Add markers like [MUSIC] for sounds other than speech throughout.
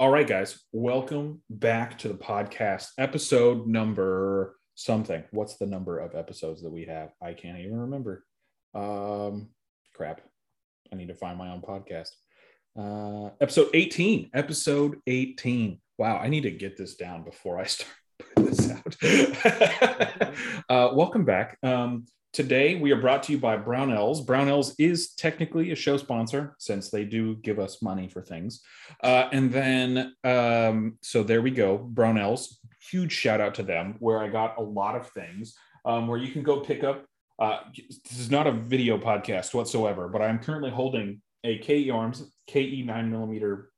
All right, guys, welcome back to the podcast, episode number something. What's the number of episodes that we have? I can't even remember. Um, crap. I need to find my own podcast. Uh, episode 18. Episode 18. Wow, I need to get this down before I start [LAUGHS] putting this out. [LAUGHS] uh, welcome back. Um, Today, we are brought to you by Brownells. Brownells is technically a show sponsor since they do give us money for things. Uh, and then, um, so there we go. Brownells, huge shout out to them, where I got a lot of things um, where you can go pick up. Uh, this is not a video podcast whatsoever, but I'm currently holding a KE Arms KE 9 millimeter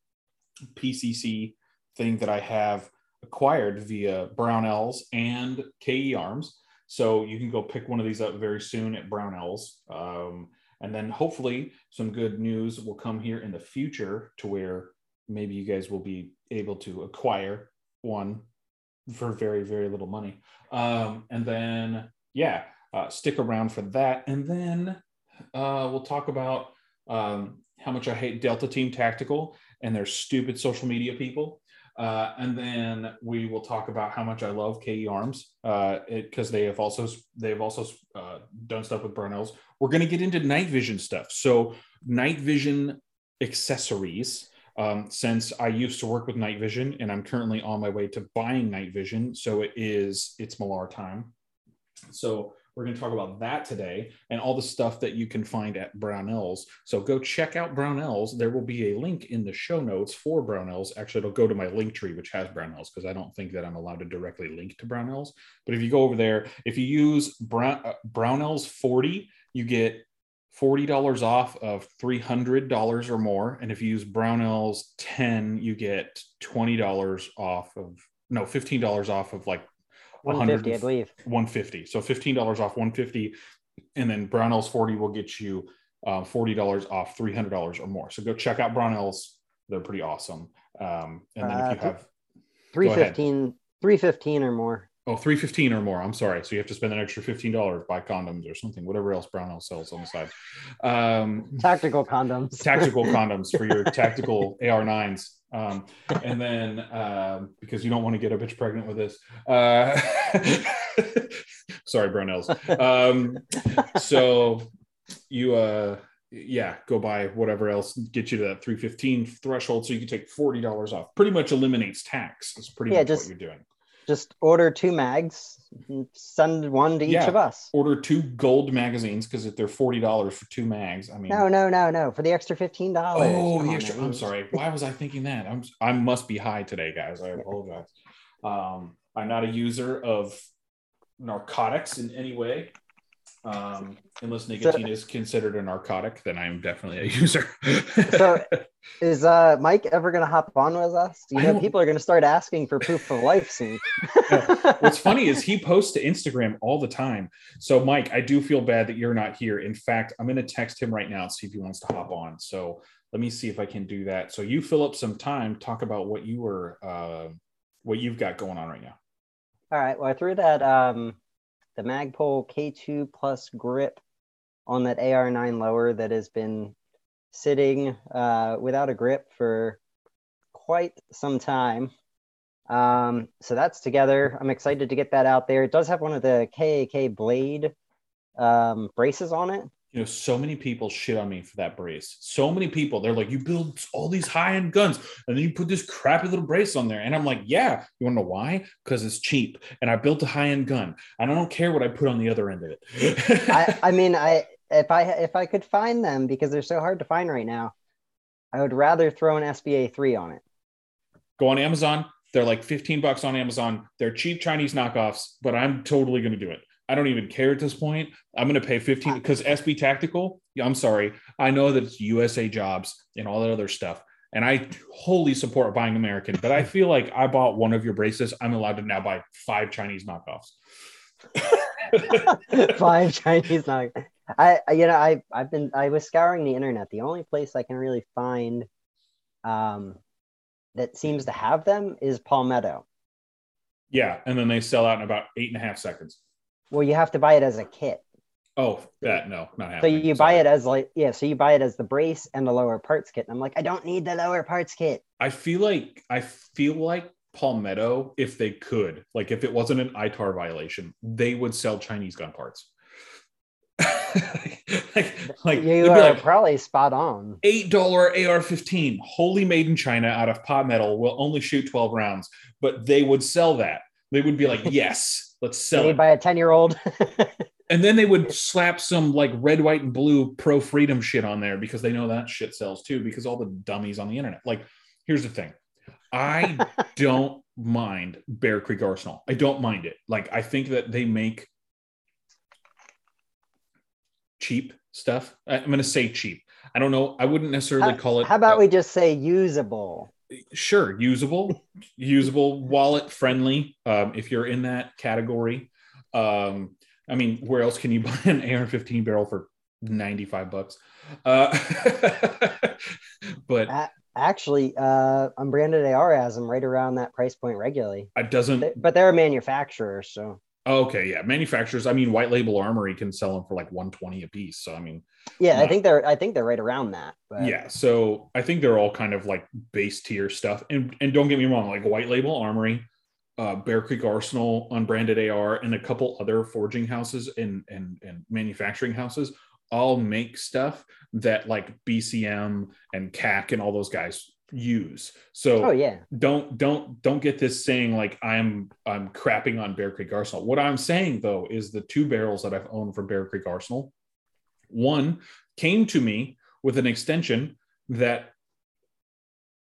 PCC thing that I have acquired via Brownells and KE Arms. So you can go pick one of these up very soon at Brownells. Um, and then hopefully some good news will come here in the future to where maybe you guys will be able to acquire one for very, very little money. Um, and then, yeah, uh, stick around for that. And then uh, we'll talk about um, how much I hate Delta Team Tactical and their stupid social media people. Uh, and then we will talk about how much I love KE Arms because uh, they have also they have also uh, done stuff with Brownells. We're going to get into night vision stuff. So night vision accessories. Um, since I used to work with night vision and I'm currently on my way to buying night vision, so it is it's Malar time. So we're going to talk about that today and all the stuff that you can find at Brownells. So go check out Brownells. There will be a link in the show notes for Brownells. Actually, it'll go to my link tree, which has Brownells, because I don't think that I'm allowed to directly link to Brownells. But if you go over there, if you use Brown, uh, Brownells 40, you get $40 off of $300 or more. And if you use Brownells 10, you get $20 off of, no, $15 off of like 150, I believe. 150. So $15 off 150 and then Brownells 40 will get you uh, $40 off $300 or more. So go check out Brownells. They're pretty awesome. Um, and then uh, if you have 315 315 or more. Oh, 315 or more. I'm sorry. So you have to spend an extra $15, buy condoms or something, whatever else Brownell sells on the side. Um, tactical condoms. tactical [LAUGHS] condoms for your tactical AR9s. Um, and then uh, because you don't want to get a bitch pregnant with this. Uh, [LAUGHS] sorry, Brownells. Um, so you, uh, yeah, go buy whatever else, get you to that 315 threshold so you can take $40 off. Pretty much eliminates tax. It's pretty yeah, much just, what you're doing just order two mags send one to each yeah. of us. order two gold magazines because if they're $40 for two mags i mean no no no no for the extra $15 oh the extra i'm sorry why was i thinking that? I'm i must be high today guys i apologize. Um, i'm not a user of narcotics in any way um, unless nicotine so, is considered a narcotic, then I'm definitely a [LAUGHS] user. so, is uh, Mike ever going to hop on with us? You know, people are going to start asking for proof of life soon. [LAUGHS] What's funny is he posts to Instagram all the time. So, Mike, I do feel bad that you're not here. In fact, I'm going to text him right now and see if he wants to hop on. So, let me see if I can do that. So, you fill up some time, talk about what you were, uh, what you've got going on right now. All right. Well, I threw that um, the Magpul K2 Plus grip on that AR9 lower that has been sitting uh, without a grip for quite some time. Um, so that's together. I'm excited to get that out there. It does have one of the KAK blade um, braces on it you know, so many people shit on me for that brace. So many people, they're like, you build all these high end guns and then you put this crappy little brace on there. And I'm like, yeah, you want to know why? Because it's cheap. And I built a high end gun and I don't care what I put on the other end of it. [LAUGHS] I, I mean, I, if I, if I could find them because they're so hard to find right now, I would rather throw an SBA three on it. Go on Amazon. They're like 15 bucks on Amazon. They're cheap Chinese knockoffs, but I'm totally going to do it. I don't even care at this point. I'm going to pay 15 because SB Tactical, I'm sorry. I know that it's USA jobs and all that other stuff. And I wholly support buying American, but I feel like I bought one of your braces. I'm allowed to now buy five Chinese knockoffs. [LAUGHS] five Chinese knockoffs. I, you know, I, I've been, I was scouring the internet. The only place I can really find um, that seems to have them is Palmetto. Yeah. And then they sell out in about eight and a half seconds. Well, you have to buy it as a kit. Oh, that no, not So happening. you buy it as like yeah, so you buy it as the brace and the lower parts kit. And I'm like, I don't need the lower parts kit. I feel like I feel like Palmetto, if they could, like if it wasn't an ITAR violation, they would sell Chinese gun parts. [LAUGHS] like, like you be are like probably spot on. eight dollar AR-15, wholly made in China out of pot metal, will only shoot 12 rounds, but they would sell that. They would be like, [LAUGHS] yes, let's sell Made it. by a 10 year old. [LAUGHS] And then they would slap some like red, white, and blue pro freedom shit on there because they know that shit sells too, because all the dummies on the internet. Like, here's the thing I [LAUGHS] don't mind Bear Creek Arsenal. I don't mind it. Like, I think that they make cheap stuff. I'm going to say cheap. I don't know. I wouldn't necessarily call it. How about we just say usable? Sure usable usable wallet friendly um, if you're in that category. Um, i mean where else can you [LAUGHS] buy an ar-15 barrel for 95 bucks? Uh, [LAUGHS] but Actually, uh, Unbranded AR has them right around that price point regularly. it doesn't But they're a manufacturer, so okay yeah manufacturers i mean white label armory can sell them for like 120 a piece so i mean yeah, I think they're I think they're right around that. But yeah so i think they're all kind of like base tier stuff and and don't get me wrong like white label armory uh, Bear Creek Arsenal, unbranded AR, and a couple other forging houses and and and manufacturing houses all make stuff that like BCM and CAC and all those guys use. So oh yeah, don't don't don't get this saying like I'm I'm crapping on Bear Creek Arsenal. What I'm saying though is the two barrels that I've owned from Bear Creek Arsenal, one came to me with an extension that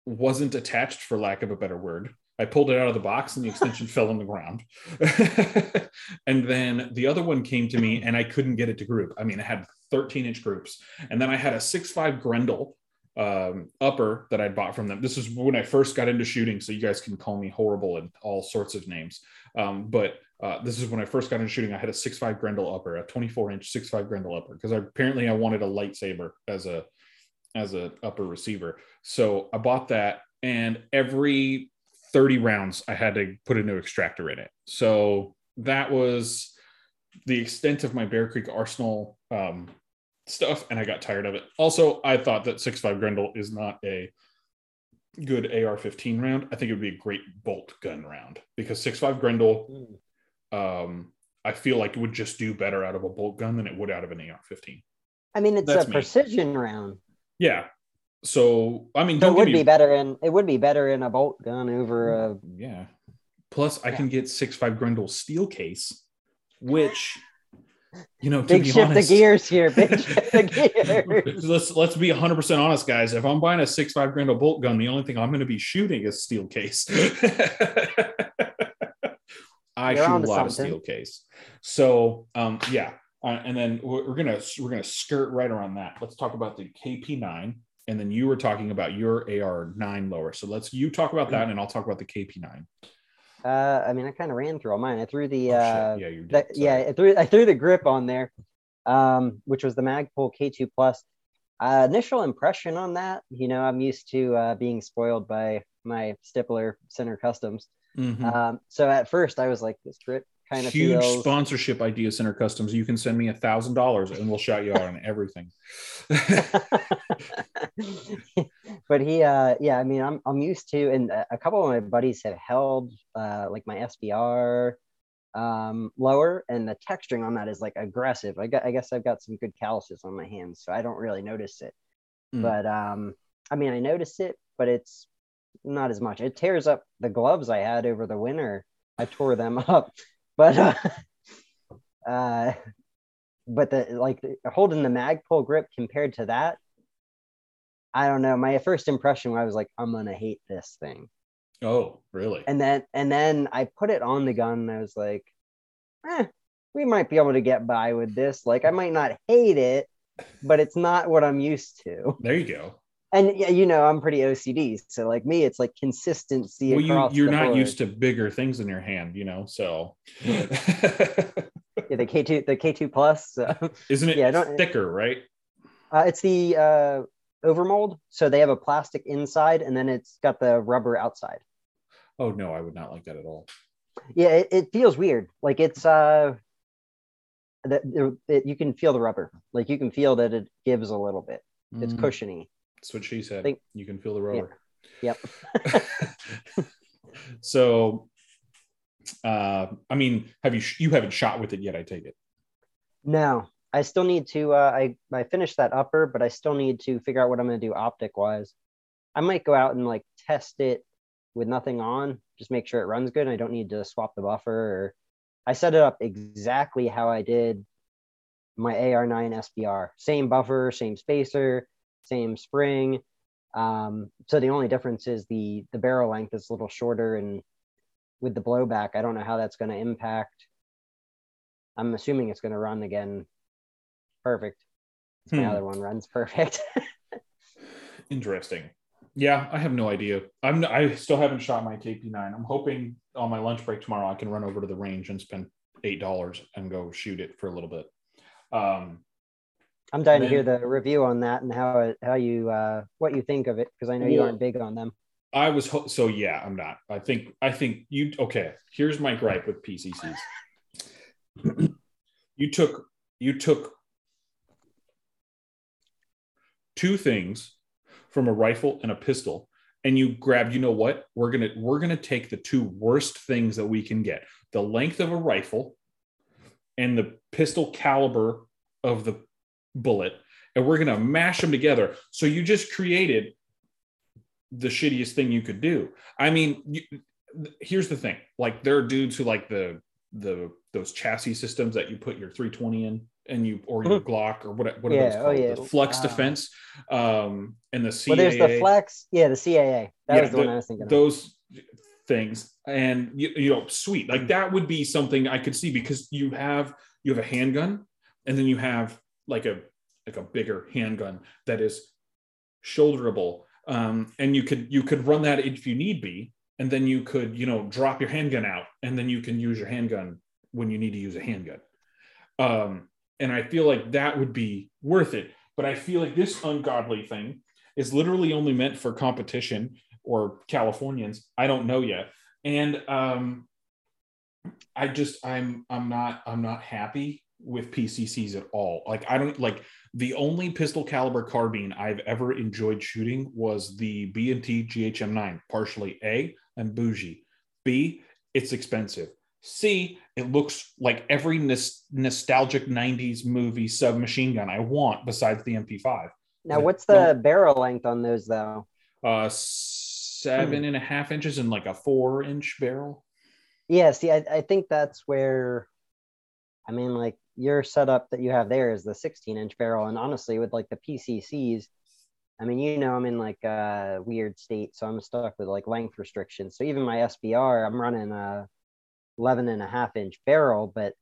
wasn't attached for lack of a better word. I pulled it out of the box and the extension [LAUGHS] fell on the ground. [LAUGHS] and then the other one came to me and I couldn't get it to group. I mean, it had 13 inch groups. And then I had a 6.5 Grendel um, upper that I bought from them. This is when I first got into shooting, so you guys can call me horrible and all sorts of names. Um, but uh, this is when I first got into shooting. I had a 6.5 Grendel upper, a 24 inch 6.5 Grendel upper, because apparently I wanted a lightsaber as a as a upper receiver. So I bought that, and every 30 rounds I had to put a new extractor in it. So that was the extent of my Bear Creek Arsenal um, stuff, and I got tired of it. Also, I thought that 6.5 Grendel is not a good AR-15 round. I think it would be a great bolt gun round because 6.5 Grendel, um, I feel like it would just do better out of a bolt gun than it would out of an AR-15. I mean it's That's a me. precision round. Yeah. So I mean, So don't it would me be better in it would be better in a bolt gun over a Yeah. Plus, I can get six five Grendel steel case, which you know, to big be shift honest, the gears here. Big [LAUGHS] shift the gears. let's let's be 100 percent honest, guys. If I'm buying a six five Grendel bolt gun, the only thing I'm going to be shooting is steel case. [LAUGHS] I You're shoot a lot of steel case. So, um, yeah, uh, and then we're, we're gonna we're gonna skirt right around that. Let's talk about the KP9, and then you were talking about your AR9 lower. So let's you talk about that, and I'll talk about the KP9. Uh, I mean, I kind of ran through all mine. I threw the Oh, uh, yeah, you're the, yeah, I threw I threw the grip on there, um, which was the Magpul K2 Plus. Uh, initial impression on that, you know, I'm used to uh, being spoiled by my Stippler Center Customs. Mhm. Um, so at first, I was like, this grip kind of Huge feels. sponsorship idea, Center Customs. You can send me a thousand dollars, and we'll shout you out on everything. [LAUGHS] but he uh yeah i mean i'm i'm used to and a couple of my buddies have held uh like my sbr um lower and the texturing on that is like aggressive i got i guess i've got some good calluses on my hands so i don't really notice it Mm. but um i mean i notice it but it's not as much it tears up the gloves i had over the winter i tore them [LAUGHS] up but uh, [LAUGHS] uh but the like holding the magpul grip compared to that I don't know. My first impression, I was like, I'm gonna hate this thing, oh, really? and then and then I put it on the gun, and I was like, eh, we might be able to get by with this. Like, I might not hate it, but it's not what I'm used to. there you go. And yeah, you know, I'm pretty OCD, so like me, it's like consistency Well, you you're not board. used to bigger things in your hand, you know. So, yeah, the [LAUGHS] K2, the K2 plus. So. isn't it Yeah, I don't- thicker, right? Uh, it's the uh, overmold, so they have a plastic inside, and then it's got the rubber outside. Oh no, I would not like that at all. yeah it, it feels weird like it's uh that it, it- you can feel the rubber. Like you can feel that it gives a little bit. It's Mm, cushiony. That's what she said. Think- you can feel the rubber. Yep. [LAUGHS] so, uh, I mean, have you you haven't shot with it yet? I take it. No, I still need to. Uh, I I finished that upper, but I still need to figure out what I'm going to do optic wise. I might go out and like test it with nothing on, just make sure it runs good. And I don't need to swap the buffer. Or I set it up exactly how I did my AR9 SBR. Same buffer, same spacer, same spring. Um, so the only difference is the the barrel length is a little shorter, and with the blowback, I don't know how that's going to impact. I'm assuming it's going to run again perfect. My Hmm. other one runs perfect. [LAUGHS] Interesting. Yeah, I have no idea. I'm I still haven't shot my KP9. I'm hoping on my lunch break tomorrow I can run over to the range and spend eight dollars and go shoot it for a little bit. Um, I'm dying to hear the review on that and how it, how you uh, what you think of it because I know you aren't big on them. I was ho- so yeah. I'm not. I think I think you okay. Here's my gripe with PCCs. you took you took two things from a rifle and a pistol and you grabbed you know what we're gonna we're gonna take the two worst things that we can get the length of a rifle and the pistol caliber of the bullet and we're gonna mash them together. So you just created the shittiest thing you could do. I mean you, here's the thing. Like there are dudes who like the the those chassis systems that you put your 320 in and you or your glock or what what are those Yeah, oh, yeah. the flux defense um and the CAA Well, there's the flex. Yeah, the CAA. That Yeah, was the, one I was thinking of. those things. And you, you know sweet. Like that would be something i could see because you have you have a handgun and then you have like a like a bigger handgun that is shoulderable um and you could you could run that if you need be and then you could you know drop your handgun out and then you can use your handgun when you need to use a handgun um and i feel like that would be worth it but i feel like this ungodly thing is literally only meant for competition or Californians. I don't know yet. And um, I just I'm I'm not I'm not happy with PCCs at all. Like I don't like the only pistol caliber carbine I've ever enjoyed shooting was the B&T GHM9, partially A and bougie. B, it's expensive. C, it looks like every nos- nostalgic 90s movie submachine gun I want besides the MP5. now, what's the barrel length on those though? uh seven and a half inches and like a four inch barrel Yeah, see, I, I think that's where, I mean, like your setup that you have there is the 16 inch barrel. And honestly, with like the PCCs, I mean, you know, I'm in like a weird state, so I'm stuck with like length restrictions. So even my SBR, I'm running a 11 and a half inch barrel, but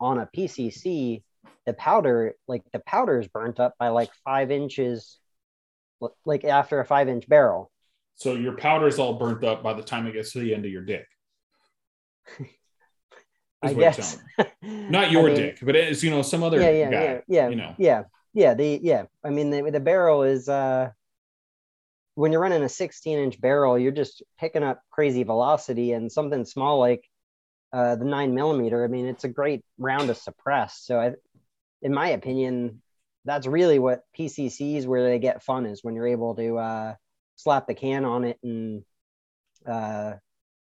on a PCC, the powder, like the powder is burnt up by like five inches, like after a five inch barrel. so your powder's all burnt up by the time it gets to the end of your dick [LAUGHS] I is what it guess. [LAUGHS] not your I mean, dick but it's you know some other yeah, yeah, guy yeah, yeah, you know. yeah, yeah. The yeah, I mean the the barrel is uh when you're running a 16 inch barrel, you're just picking up crazy velocity, and something small like uh, the nine millimeter. I mean, it's a great round to suppress. So, I, in my opinion, that's really what PCCs where they get fun is when you're able to uh, slap the can on it and uh,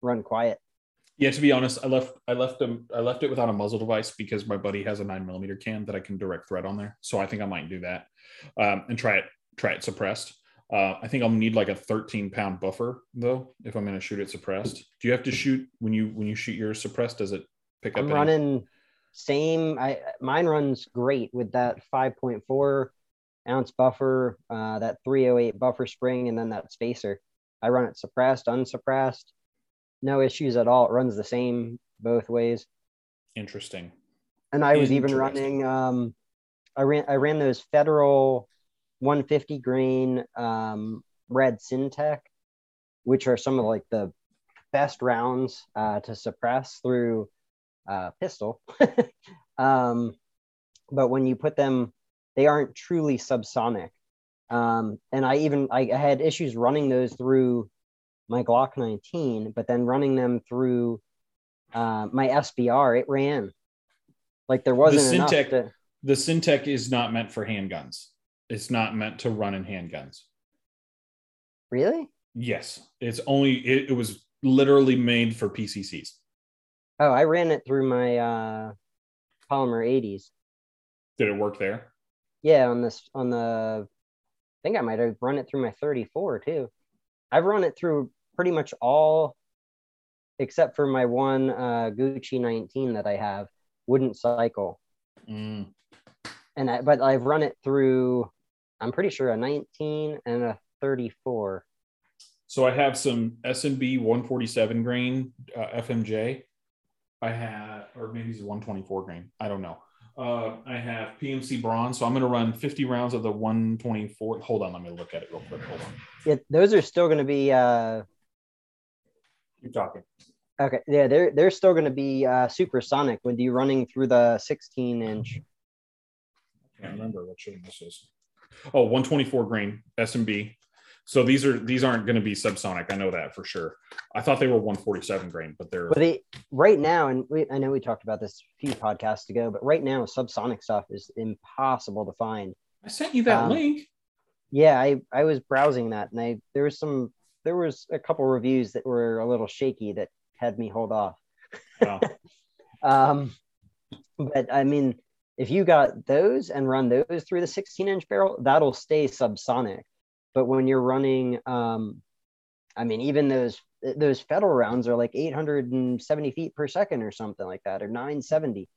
run quiet. Yeah to be honest i left i left them i left it without a muzzle device because my buddy has a nine millimeter can that i can direct thread on there so i think i might do that um, and try it try it suppressed uh, i think i'll need like a 13 pound buffer though if i'm going to shoot it suppressed do you have to shoot when you when you shoot yours suppressed does it pick up I'm any- running same. I mine runs great with that 5.4 ounce buffer, uh, that 308 buffer spring, and then that spacer. I run it suppressed, unsuppressed, no issues at all. It runs the same both ways. interesting And I was even running. Um, I ran I ran those Federal 150 grain um, red Syntech, which are some of like the best rounds uh, to suppress through uh, pistol. [LAUGHS] um, but when you put them, they aren't truly subsonic. Um, and I even I, I had issues running those through my Glock 19, but then running them through uh, my SBR, it ran Like there wasn't enough. Syntech- To, The Syntech is not meant for handguns. It's not meant to run in handguns. really? Yes, it's only it, it was literally made for PCCs. Oh, I ran it through my uh, polymer 80s. Did it work there? Yeah, on this on the I think I might have run it through my 34 too. I've run it through pretty much all except for my one uh, Gucci 19 that I have wouldn't cycle. Mm. And I, but I've run it through I'm pretty sure a 19 and a 34. So I have some S&B 147 grain uh, FMJ. I have, or maybe it's 124 grain. I don't know. Uh, I have PMC bronze, so I'm going to run 50 rounds of the 124. Hold on, let me look at it real quick. Hold on. Yeah, those are still going to be uh Keep talking. okay, yeah, they're they're still going to be uh supersonic when you running through the 16 inch. I can't remember what shade this is. Oh, 124 grain S&B. So these are these aren't going to be subsonic. I know that for sure. I thought they were 147 grain, but they're But they right now, and we, I know we talked about this a few podcasts ago, but right now, subsonic stuff is impossible to find. I sent you that Um, link. Yeah, I I was browsing that, and I there was some there was a couple reviews that were a little shaky that had me hold off. Wow. [LAUGHS] Um, but I mean, if you got those and run those through the 16 inch barrel, that'll stay subsonic. But when you're running, um, I mean, even those those federal rounds are like 870 feet per second or something like that, or 970.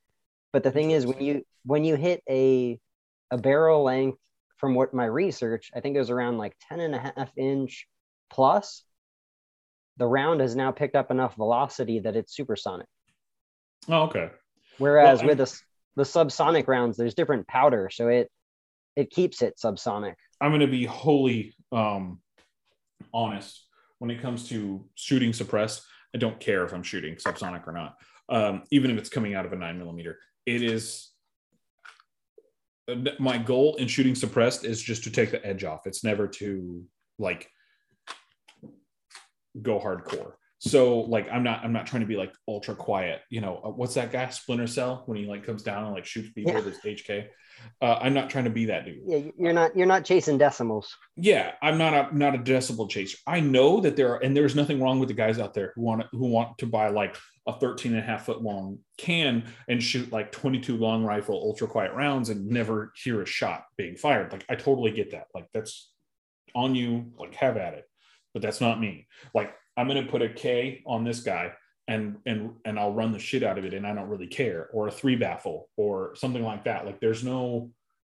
But the thing is, when you when you hit a a barrel length from what my research, I think it was around like 10 and a half inch plus, the round has now picked up enough velocity that it's supersonic. Oh, okay. Whereas Well, with the, the subsonic rounds, there's different powder, so it it keeps it subsonic. I'm going to be wholly um, honest when it comes to shooting suppressed. I don't care if I'm shooting subsonic or not, um, even if it's coming out of a nine millimeter. It is my goal in shooting suppressed is just to take the edge off. It's never to like go hardcore. So like I'm not I'm not trying to be like ultra quiet. You know uh, what's that guy Splinter Cell when he like comes down and like shoots people Yeah. with his HK. Uh, I'm not trying to be that dude Yeah, you're not you're not chasing decimals. yeah i'm not a not a decibel chaser i know that there are and there's nothing wrong with the guys out there who want to, who want to buy like a 13 and a half foot long can and shoot like 22 long rifle ultra quiet rounds and never hear a shot being fired like i totally get that like that's on you like have at it but that's not me like i'm going to put a k on this guy and and and i'll run the shit out of it and i don't really care or a three baffle or something like that like there's no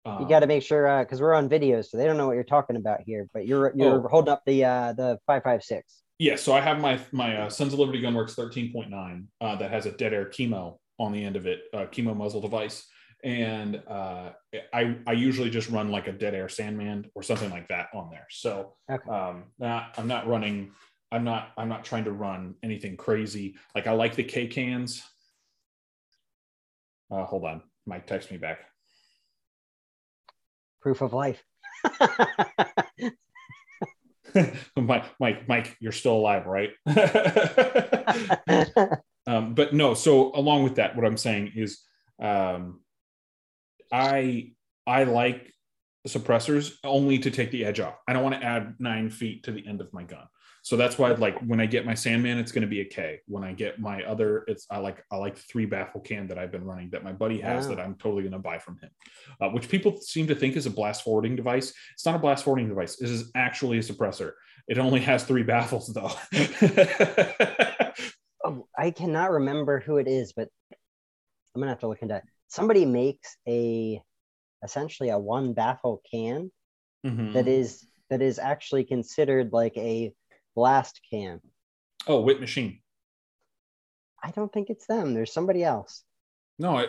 um, You got to make sure because we're on video, so they don't know what you're talking about here. But you're you're Oh. holding up the uh, the five five six. Yeah, so I have my my uh, Sons of Liberty Gunworks 13.9 uh, that has a dead air KeyMo on the end of it, uh, KeyMo muzzle device, and uh, I I usually just run like a dead air Sandman or something like that on there. So Okay. um, not, I'm not running. I'm not I'm not trying to run anything crazy. Like I like the K cans. Uh, hold on, Mike, text me back. Proof of life. [LAUGHS] [LAUGHS] Mike, Mike, Mike, you're still alive, right? [LAUGHS] um, but no so along with that what i'm saying is um, i i like suppressors only to take the edge off. I don't want to add nine feet to the end of my gun. So that's why I like when i get my sandman it's going to be a k. When i get my other it's i like i like the three baffle can that i've been running that my buddy has Wow. that i'm totally going to buy from him. Uh, which people seem to think is a blast forwarding device. It's not a blast forwarding device. It is actually a suppressor. It only has three baffles though. [LAUGHS] Oh, I cannot remember who it is, but I'm gonna have to look into it. Somebody makes a essentially a one baffle can Mhm. that is that is actually considered like a blast can. Oh, Wit Machine. I don't think it's them. There's somebody else. No, I,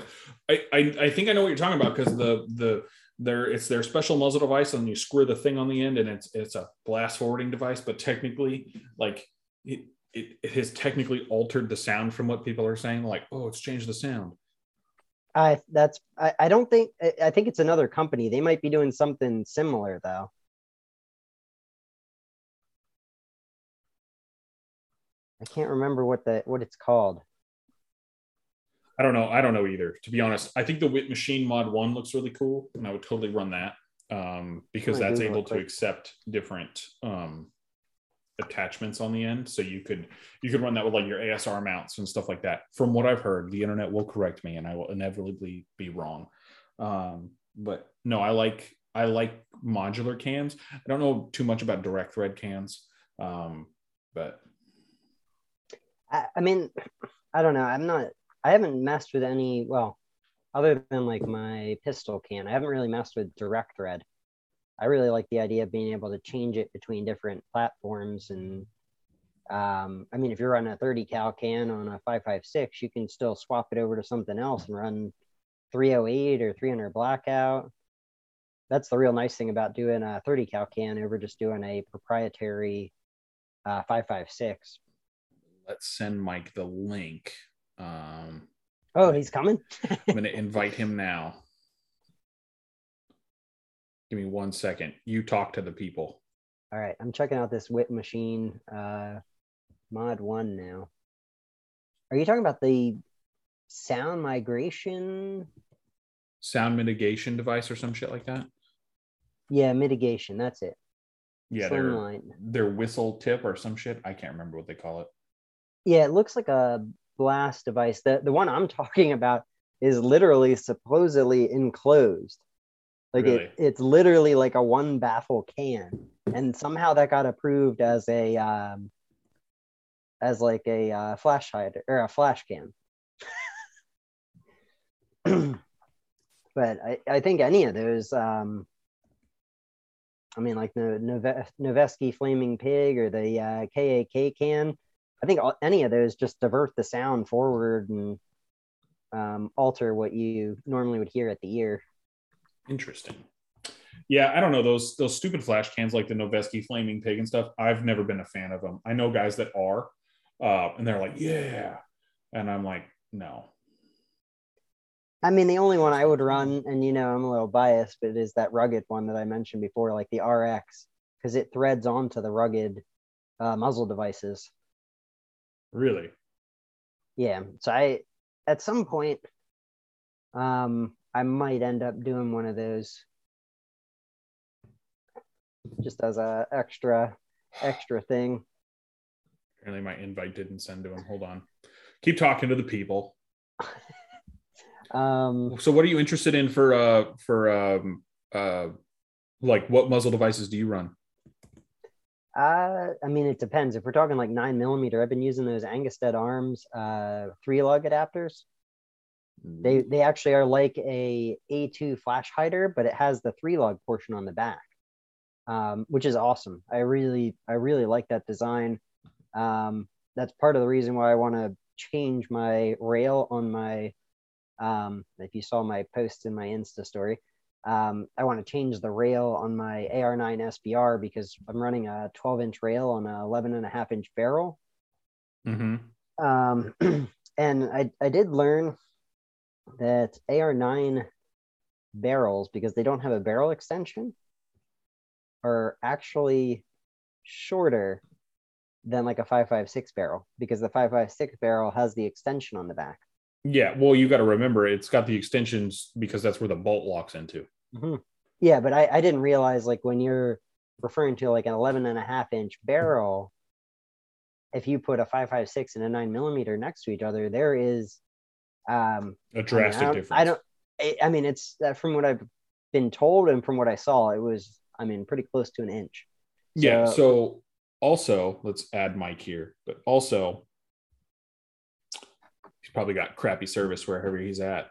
I, I I think I know what you're talking about because the the their it's their special muzzle device and you screw the thing on the end and it's it's a blast forwarding device, but technically, like it, it, it has technically altered the sound from what people are saying. Like, oh, it's changed the sound. I that's I, I don't think I, I think it's another company. They might be doing something similar though. I can't remember what the what it's called. I don't know. I don't know either. To be honest, I think the Whip Machine Mod One looks really cool, and I would totally run that um, because that's Google able to quick. accept different um, attachments on the end. So you could you could run that with like your ASR mounts and stuff like that. From what I've heard, the internet will correct me, and I will inevitably be wrong. Um, but no, I like I like modular cans. I don't know too much about direct thread cans, um, but I, I mean, I don't know. I'm not. I haven't messed with any. Well, other than like my pistol can, I haven't really messed with direct thread. I really like the idea of being able to change it between different platforms. And um, I mean, if you're running a 30 cal can on a 556, you can still swap it over to something else and run 308 or 300 blackout. That's the real nice thing about doing a 30 cal can over just doing a proprietary uh, 556. let's send Mike the link. Um, Oh, he's coming. I'm going to invite him now. Give me one second. You talk to the people. All right, I'm checking out this whip machine uh, mod one now. Are you talking about the sound migration? Sound mitigation device or some shit like that. Yeah, mitigation. That's it. Yeah, their, their whistle tip or some shit. I can't remember what they call it. Yeah, it looks like a blast device. The the one I'm [LAUGHS] talking about is literally supposedly enclosed. Like Really? it, it's literally like a one baffle can, and somehow that got approved as a um, as like a uh, flash hider or a flash can. [CLEARS THROAT] but I, I think any of those, um, I mean, like the Nove- Noveske Flaming Pig or the uh, KAK can, I think all, any of those just divert the sound forward and um, alter what you normally would hear at the ear. Interesting. Yeah, I don't know those those stupid flash cans like the Noveske Flaming Pig and stuff. I've never been a fan of them. I know guys that are, uh, and they're like, yeah, and I'm like, no. I mean, the only one I would run, and you know, I'm a little biased, but it is that rugged one that I mentioned before, like the RX, because it threads onto the rugged uh, muzzle devices. Really? Yeah. So I, at some point, um, I might end up doing one of those, just as a extra, extra thing. Apparently, my invite didn't send to him. Hold on. Keep talking to the people. [LAUGHS] Um, So, what are you interested in for uh for um uh like what muzzle devices do you run? Uh, I mean, it depends. If we're talking like nine millimeter, I've been using those Angstadt Arms uh, three lug adapters. They they actually are like a A2 flash hider, but it has the three lug portion on the back, um, which is awesome. I really I really like that design. Um, that's part of the reason why I want to change my rail on my. Um, if you saw my post in my Insta story, um, I want to change the rail on my AR9 SBR because I'm running a 12 inch rail on a 11 and a half inch barrel. Mm-hmm. Um, [CLEARS THROAT] and I, I did learn that AR9 barrels, because they don't have a barrel extension, are actually shorter than like a 556 barrel because the 556 barrel has the extension on the back. Yeah, well, you got to remember it's got the extensions because that's where the bolt locks into. Mm-hmm. Yeah, but I, I didn't realize like when you're referring to like an 11 and a half inch barrel, if you put a 556 and a 9 millimeter next to each other, there is um, A mean, drastic I don't- difference. I don't. I, mean, it's uh, from what I've been told and from what I saw, it was. I mean, pretty close to an inch. yeah. So- So also, let's add Mike here, but also he's probably got crappy service wherever he's at.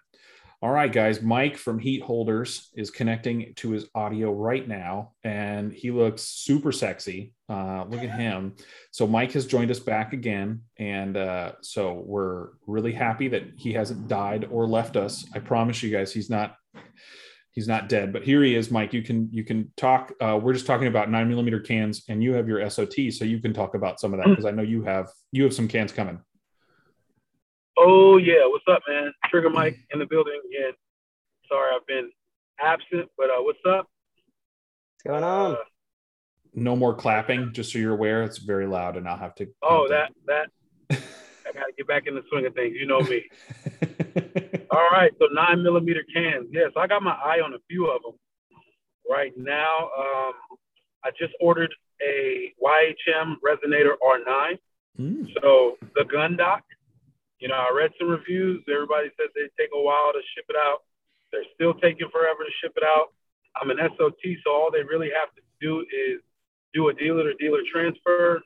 All right, guys. Mike from Heat Holders is connecting to his audio right now, and he looks super sexy. Uh, look at him. So Mike has joined us back again, and uh, so we're really happy that he hasn't died or left us. I promise you guys, he's not. He's not dead, but here he is, Mike. You can you can talk. Uh, we're just talking about nine millimeter cans, and you have your SOT, so you can talk about some of that because I know you have you have some cans coming. Oh yeah, what's up, man? Trigger Mike in the building again. Sorry, I've been absent, but uh, what's up? What's going on? Uh, No more clapping, just so you're aware. It's very loud, and I'll have to. oh, have that that I gotta get back in the swing of things. You know me. [LAUGHS] All right, so nine millimeter cans. Yes, I got my eye on a few of them right now. Um, I just ordered a YHM Resonator R9. Mm. So the gun dock, you know, I read some reviews. Everybody said they take a while to ship it out. They're still taking forever to ship it out. I'm an SOT, so all they really have to do is do a dealer to dealer transfer.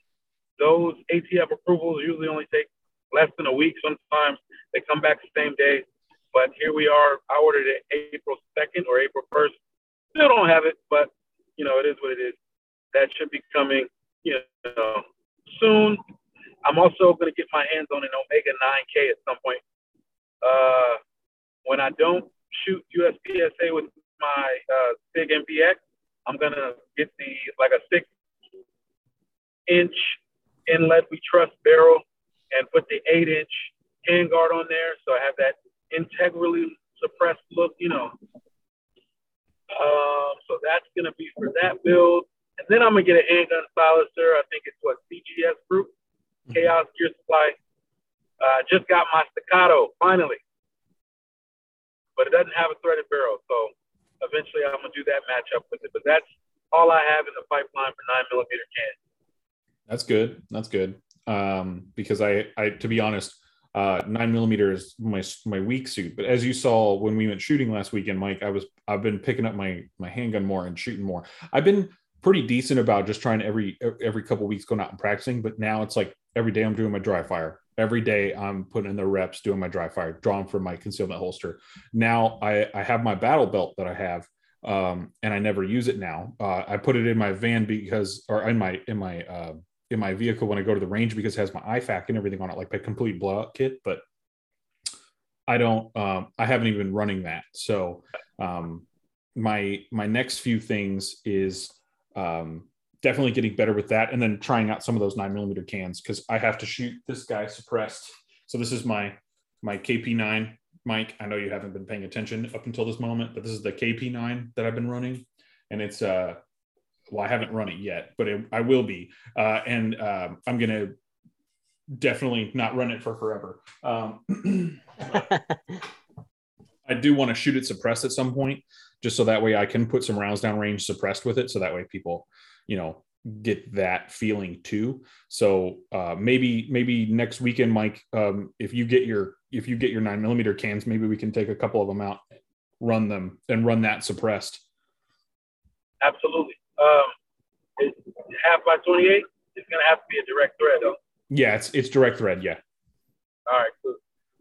Those ATF approvals usually only take less than a week. Sometimes they come back the same day. But here we are. I ordered it April 2nd or April 1st. Still don't have it, but you know, it is what it is. That should be coming, you know, soon. I'm also going to get my hands on an Omega 9K at some point. Uh, when I don't shoot USPSA with my uh, Sig MPX, I'm gonna get the like a six inch inlet we trust barrel and put the eight inch handguard on there, so I have that integrally suppressed look, you know. Um, so that's gonna be for that build, and then I'm gonna get a handgun silencer. I think it's what CGS Group, Chaos Gear Supply. Uh, just got my staccato finally, but it doesn't have a threaded barrel, so eventually I'm gonna do that matchup with it. But that's all I have in the pipeline for nine millimeter can. That's good. That's good. Um, because I, I, to be honest, uh, nine millimeter is my my weak suit. But as you saw when we went shooting last weekend, Mike, I was I've been picking up my my handgun more and shooting more. I've been pretty decent about just trying every every couple weeks going out and practicing. But now it's like every day I'm doing my dry fire. Every day I'm putting in the reps, doing my dry fire, drawing from my concealment holster. Now I I have my battle belt that I have um, and I never use it now. Uh, I put it in my van because, or in my in my uh, in my vehicle when I go to the range because it has my IFAK and everything on it, like my complete blowout kit. But I don't, um, I haven't even been running that. So um, my my next few things is um, definitely getting better with that, and then trying out some of those nine millimeter cans because I have to shoot this guy suppressed. So this is my my KP9 Mike, I know you haven't been paying attention up until this moment, but this is the KP9 that I've been running, and it's uh, well, I haven't run it yet, but it, I will be, uh, and um, I'm gonna definitely not run it for forever. Um, [CLEARS THROAT] I do want to shoot it suppressed at some point, just so that way I can put some rounds down range suppressed with it, so that way people, you know, get that feeling too. So uh, maybe maybe next weekend, Mike, um, if you get your if you get your nine millimeter cans, maybe we can take a couple of them out, run them, and run that suppressed. Absolutely. Um, half by twenty eight. It's gonna have to be a direct thread, though. Yeah, it's it's direct thread. Yeah. All right. Cool.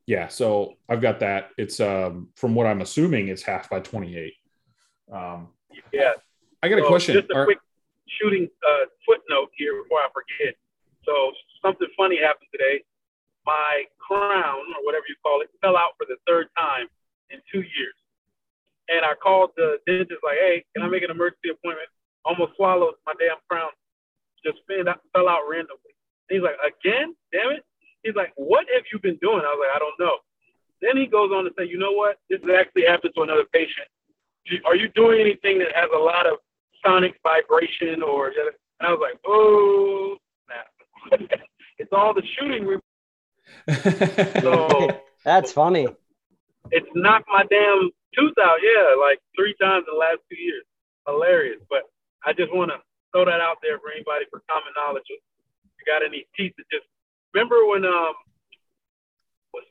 Yeah, so I've got that. It's um from what I'm assuming, it's half by twenty eight. Um, yeah. I got a so question. Just a Are, quick shooting uh, footnote here before I forget. So something funny happened today. My crown or whatever you call it fell out for the third time in two years. And I called the dentist like, hey, can I make an emergency appointment? Almost swallowed my damn crown. Just fell out randomly. he's like, again? Damn it. He's like, what have you been doing? I was like, I don't know. Then he goes on to say, you know what? This actually happened to another patient. Are you doing anything that has a lot of sonic vibration or and I was like, oh, nah. [LAUGHS] it's all the shooting. We- [LAUGHS] so that's funny. It's knocked my damn tooth out. Yeah, like three times in the last two years. Hilarious. But I just want to throw that out there for anybody for common knowledge. If you got any teeth that just remember when um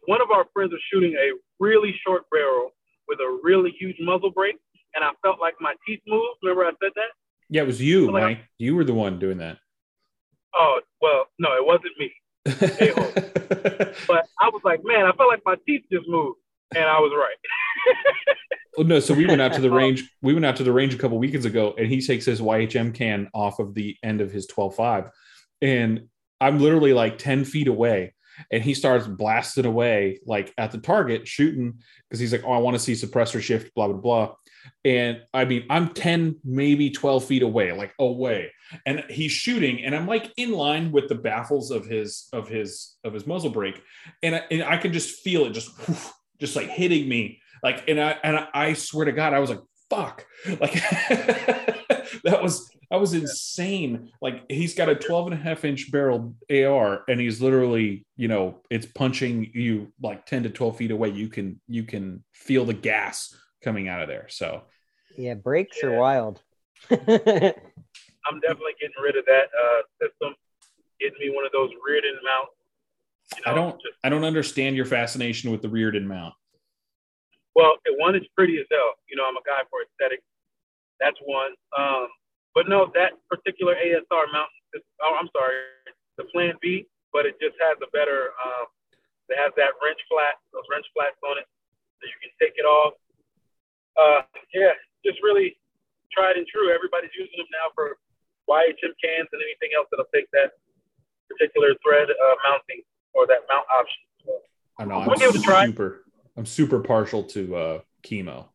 one of our friends was shooting a really short barrel with a really huge muzzle brake and I felt like my teeth moved. Remember I said that? Yeah, it was you, like, Mike. You were the one doing that. Oh well, no, it wasn't me. [LAUGHS] but I was like, man, I felt like my teeth just moved, and I was right. [LAUGHS] well, no, so we went out to the oh. range. We went out to the range a couple weekends ago, and he takes his YHM can off of the end of his 12.5, and I'm literally like 10 feet away, and he starts blasting away like at the target, shooting because he's like, oh, I want to see suppressor shift, blah blah blah. And I mean, I'm 10, maybe 12 feet away, like away. And he's shooting, and I'm like in line with the baffles of his of his of his muzzle brake. And I, and I can just feel it just just like hitting me. Like, and I and I, swear to God, I was like, fuck. [LAUGHS] Like that was that was insane. Like he's got a 12 and a half inch barrel AR and he's literally, you know, it's punching you like 10 to 12 feet away. You can you can feel the gas coming out of there. So Yeah, brakes are wild. [LAUGHS] I'm definitely getting rid of that uh, system. Getting me one of those Reardon mounts. You know, I don't Just, I don't understand your fascination with the Reardon mount. well, one is pretty as hell. You know, I'm a guy for aesthetics. That's one. Um, but no, that particular ASR mount. Oh, I'm sorry, the Plan B, but it just has a better. Um, it has that wrench flat, those wrench flats on it, so you can take it off. Uh, yeah, just really tried and true. Everybody's using them now for YHM cans and anything else that'll take that particular thread uh, mounting or that mount option. So, I know We'll give it a try. I'm super I'm super partial to uh KeyMo.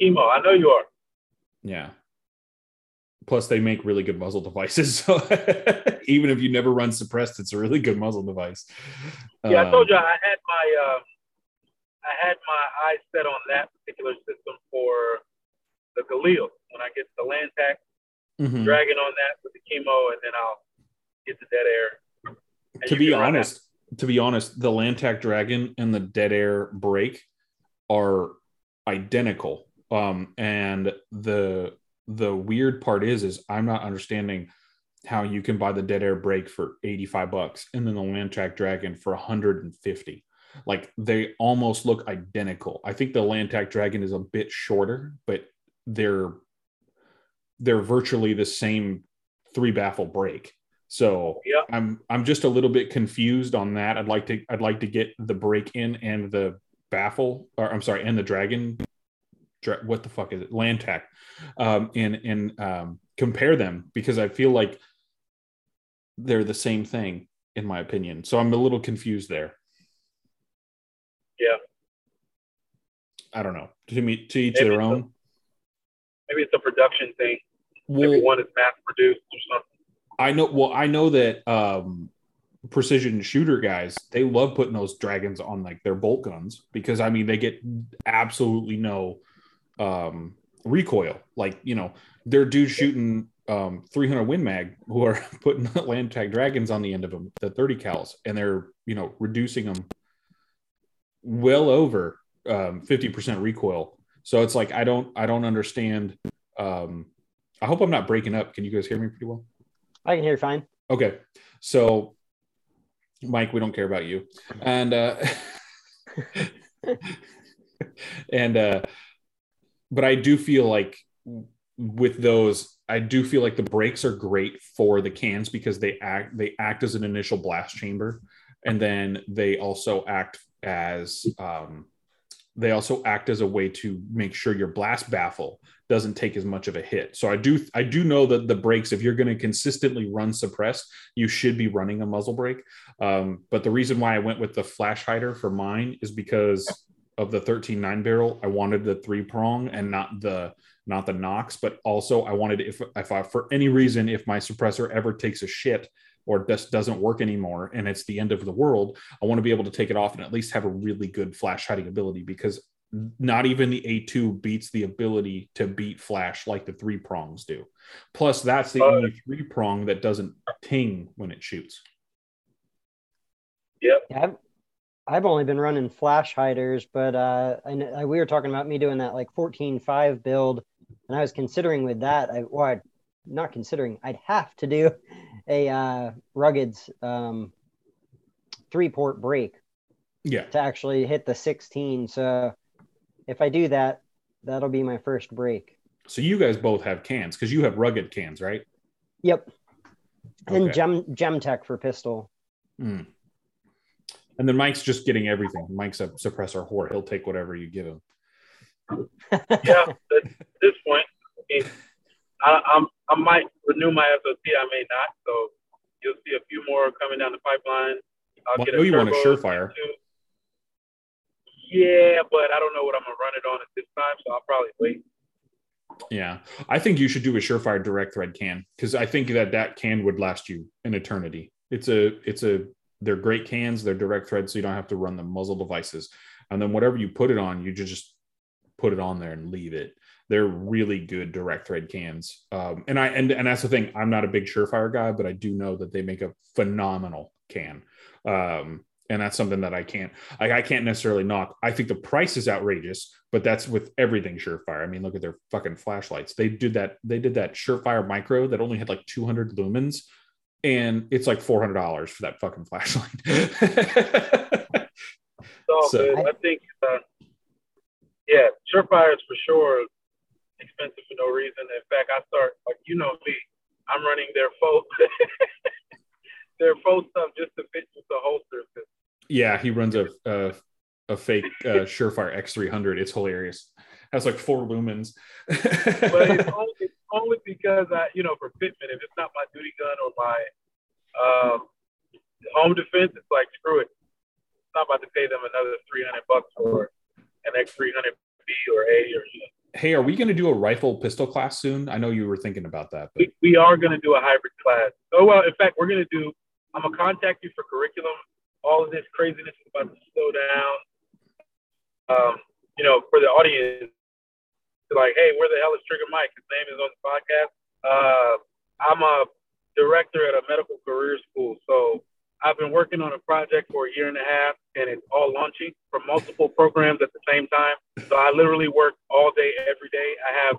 KeyMo, I know you are. Yeah. Plus, they make really good muzzle devices. [LAUGHS] So even if you never run suppressed, it's a really good muzzle device. Yeah, I Um, told you I had my um, I had my eyes set on that particular system for the Galil. When I get the Lantac mhm. dragging on that with the KeyMo, and then I'll get the dead air. To be can run that. honest, to be honest, the Lantac Dragon and the Dead Air Break are identical. Um, and the the weird part is, is I'm not understanding how you can buy the Dead Air Break for 85 bucks and then the Lantac Dragon for 150. Like they almost look identical. I think the Lantac Dragon is a bit shorter, but they're they're virtually the same three baffle break. So Yeah. I'm I'm just a little bit confused on that. I'd like to I'd like to get the break in and the baffle, or I'm sorry, and the dragon. Dra- what the fuck is it? Lantac, um, and and um, compare them because I feel like they're the same thing in my opinion. So I'm a little confused there. Yeah. I don't know. To me, to each Maybe their own. Maybe it's a production thing. Well, Maybe one is mass produced or something. I know. Well, I know that um, precision shooter guys they love putting those dragons on like their bolt guns because I mean they get absolutely no um, recoil. Like you know, they're dudes shooting um, 300 Win Mag who are [LAUGHS] putting [LAUGHS] Lantac dragons on the end of them, the 30 cals, and they're you know reducing them well over um, 50% recoil. So it's like I don't I don't understand. Um, I hope I'm not breaking up. Can you guys hear me pretty well? I can hear you fine. Okay. So, Mike, we don't care about you. And, uh, [LAUGHS] and, uh, but I do feel like with those, I do feel like the brakes are great for the cans because they act, they act as an initial blast chamber. And then they also act as, um, they also act as a way to make sure your blast baffle doesn't take as much of a hit. So I do I do know that the brakes, if you're going to consistently run suppressed, you should be running a muzzle brake. Um, but the reason why I went with the flash hider for mine is because of the 13 nine barrel. I wanted the three prong and not the not the Knox, but also I wanted if if I for any reason if my suppressor ever takes a shit or just doesn't work anymore and it's the end of the world, I want to be able to take it off and at least have a really good flash hiding ability because not even the A2 beats the ability to beat flash like the three prongs do. Plus, that's the Uh, only three prong that doesn't ting when it shoots. Yep. I've, I've only been running flash hiders, but uh, I, I, we were talking about me doing that like 14.5 build, and I was considering with that, I, well, I'd, not considering, I'd have to do a uh, Rugged's um, three port break Yeah. to actually hit the 16. So if I do that, that'll be my first break. So you guys both have cans because you have rugged cans, right? Yep. And Okay. gem Gemtech for pistol. Mm. And then Mike's just getting everything. Mike's a suppressor whore. He'll take whatever you give him. [LAUGHS] Yeah, at this point, I, mean, I, I'm, I might renew my SOT. I may not. So you'll see a few more coming down the pipeline. I'll Well, I get know you want a Surefire. too. Yeah, but I don't know what I'm gonna run it on at this time, so I'll probably wait. Yeah, I think you should do a Surefire direct thread can because I think that that can would last you an eternity. It's a, it's a, they're great cans. They're direct thread, so you don't have to run the muzzle devices. And then whatever you put it on, you just put it on there and leave it. They're really good direct thread cans. Um, and I and and that's the thing. I'm not a big Surefire guy, but I do know that they make a phenomenal can. Um, and that's something that I can't like I can't necessarily knock. I think the price is outrageous, but that's with everything Surefire. I mean, look at their fucking flashlights. They did that. They did that Surefire Micro that only had like 200 lumens, and it's like $400 for that fucking flashlight. [LAUGHS] so, so I think, uh, yeah, Surefire is for sure expensive for no reason. In fact, I start like you know me, I'm running their faux [LAUGHS] their faux stuff just to fit with the holsters. Yeah, he runs a a, a fake uh, [LAUGHS] Surefire X300. It's hilarious. Has like four lumens. but it's [LAUGHS] only, it's only because I, you know, for fitment, if it's not my duty gun or my um, home defense, it's like screw it. I'm not about to pay them another 300 bucks for an X300B or A or you know. Hey, are we going to do a rifle pistol class soon? I know you were thinking about that. But... We, we are going to do a hybrid class. Oh well, in fact, we're going to do. I'm gonna contact you for curriculum all of this craziness is about to slow down. Um, you know, for the audience, like, hey, where the hell is Trigger Mike? His name is on the podcast. Uh, I'm a director at a medical career school, so I've been working on a project for a year and a half, and it's all launching from multiple programs at the same time. So I literally work all day, every day. I have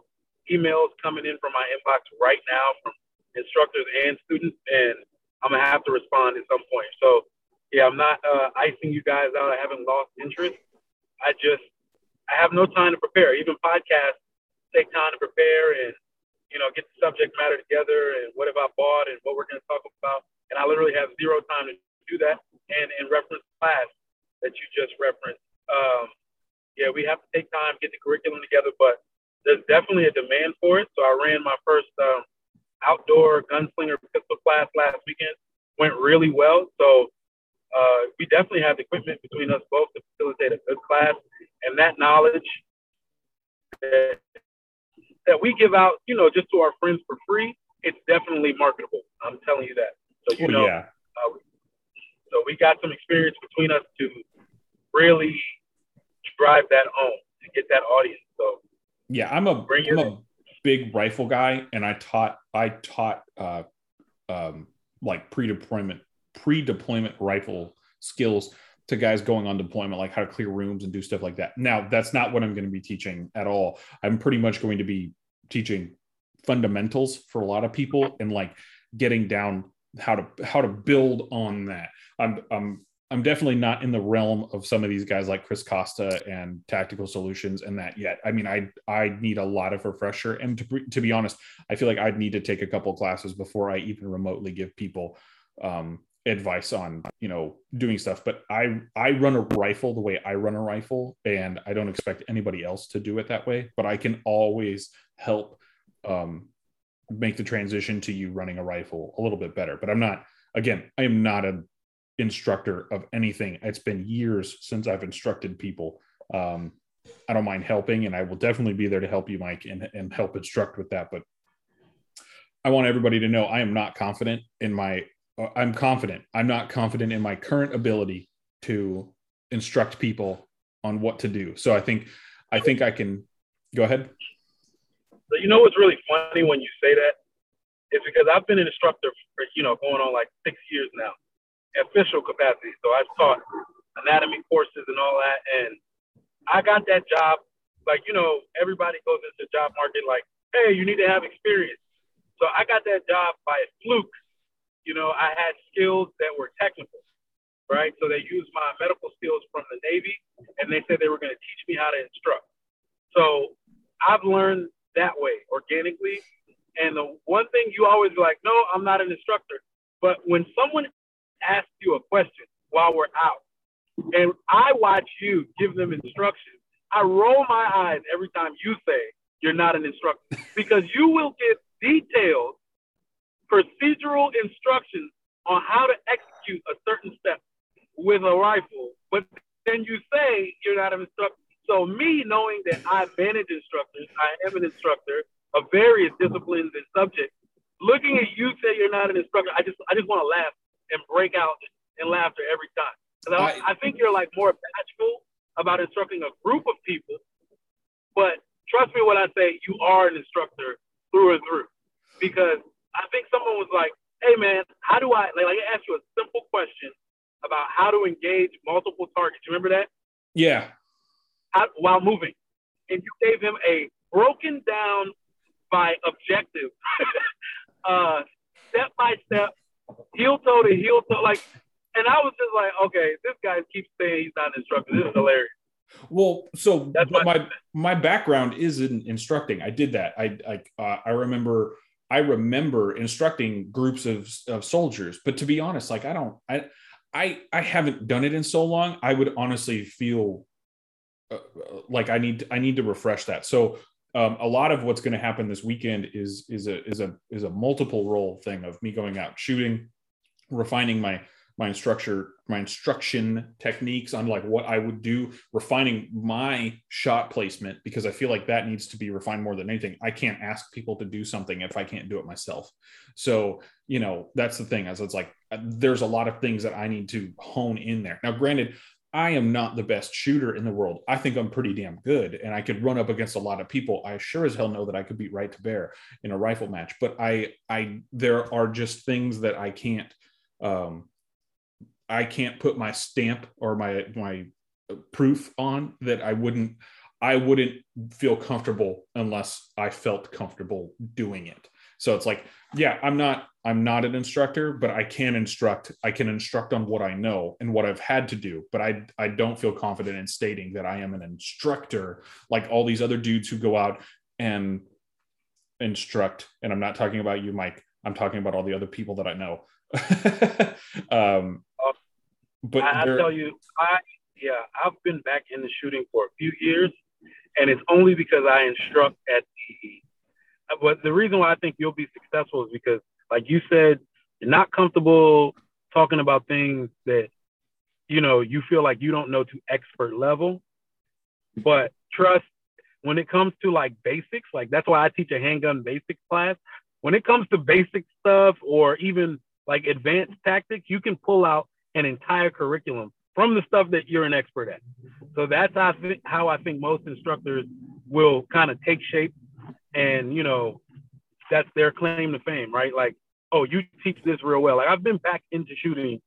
emails coming in from my inbox right now from instructors and students, and I'm gonna have to respond at some point. So yeah, I'm not uh, icing you guys out. I haven't lost interest. I just I have no time to prepare. Even podcasts take time to prepare and you know get the subject matter together and what have I bought and what we're to talk about. And I literally have zero time to do that. And in reference class that you just referenced, um, yeah, we have to take time get the curriculum together. But there's definitely a demand for it. So I ran my first um, outdoor gunslinger pistol class last weekend. Went really well. So uh, we definitely have the equipment between us both to facilitate a good class, and that knowledge that, that we give out, you know, just to our friends for free, it's definitely marketable. I'm telling you that. So you know, yeah. uh, so we got some experience between us to really drive that home to get that audience. So yeah, I'm a I'm a big rifle guy, and I taught I taught uh, um, like pre-deployment pre-deployment rifle skills to guys going on deployment, like how to clear rooms and do stuff like that. Now, that's not what I'm going to be teaching at all. I'm pretty much going to be teaching fundamentals for a lot of people and like getting down how to how to build on that. I'm I'm I'm definitely not in the realm of some of these guys like Chris Costa and Tactical Solutions and that yet. I mean, I I need a lot of refresher, and to to be honest, I feel like I'd need to take a couple classes before I even remotely give people um, advice on you know doing stuff but i i run a rifle the way i run a rifle and i don't expect anybody else to do it that way but i can always help um, make the transition to you running a rifle a little bit better but i'm not again i am not an instructor of anything it's been years since i've instructed people um, i don't mind helping and i will definitely be there to help you mike and, and help instruct with that but I want everybody to know I am not confident in my I'm confident. I'm not confident in my current ability to instruct people on what to do. So I think I think I can go ahead. You know what's really funny when you say that? It's because I've been an instructor for you know going on like six years now, official capacity. So I've taught anatomy courses and all that, and I got that job. Like you know, everybody goes into the job market like, hey, you need to have experience. So I got that job by a fluke you know, I had skills that were technical, right? So they used my medical skills from the Navy and they said they were going to teach me how to instruct. So I've learned that way organically. And the one thing you always be like, no, I'm not an instructor. But when someone asks you a question while we're out, and I watch you give them instructions, I roll my eyes every time you say you're not an instructor [LAUGHS] because you will give detailed procedural instructions on how to execute a certain step with a rifle, but then you say you're not an instructor. So me knowing that I manage instructors, I am an instructor of various disciplines and subjects. Looking at you say you're not an instructor, I just I just want to laugh and break out in laughter every time. I, I think you're like more bashful about instructing a group of people, but trust me when I say you are an instructor through and through. Because I think someone was like, hey man, how do I like, like I asked you a simple question about how to engage multiple targets. You remember that? Yeah. How, while moving. And you gave him a broken down by objective, [LAUGHS] uh, step by step, heel toe to heel toe. Like, and I was just like, okay, this guy keeps saying he's not an instructor. This is hilarious. Well, so That's my my background is in instructing. I did that. I I uh, I remember I remember instructing groups of of soldiers. But to be honest, like I don't I I I haven't done it in so long. I would honestly feel like I need I need to refresh that. So um, a lot of what's going to happen this weekend is is a is a is a multiple role thing of me going out shooting, refining my my instructor my instruction techniques on like what I would do, refining my shot placement because I feel like that needs to be refined more than anything. I can't ask people to do something if I can't do it myself. So, you know, that's the thing as it's like there's a lot of things that I need to hone in there. Now, granted, I am not the best shooter in the world. I think I'm pretty damn good and I could run up against a lot of people. I sure as hell know that I could beat right to bear in a rifle match, but I I there are just things that I can't um I can't put my stamp or my my proof on that I wouldn't I wouldn't feel comfortable unless I felt comfortable doing it. So it's like, yeah, I'm not I'm not an instructor, but I can instruct. I can instruct on what I know and what I've had to do, but I I don't feel confident in stating that I am an instructor like all these other dudes who go out and instruct. And I'm not talking about you, Mike. I'm talking about all the other people that I know. [LAUGHS] um, but I, I tell you, I yeah, I've been back in the shooting for a few years, and it's only because I instruct at the. Uh, but the reason why I think you'll be successful is because, like you said, you're not comfortable talking about things that you know you feel like you don't know to expert level. But trust, when it comes to like basics, like that's why I teach a handgun basics class. When it comes to basic stuff or even like advanced tactics, you can pull out an entire curriculum from the stuff that you're an expert at. So that's how I think, how I think most instructors will kind of take shape, and you know, that's their claim to fame, right? Like, oh, you teach this real well. Like I've been back into shooting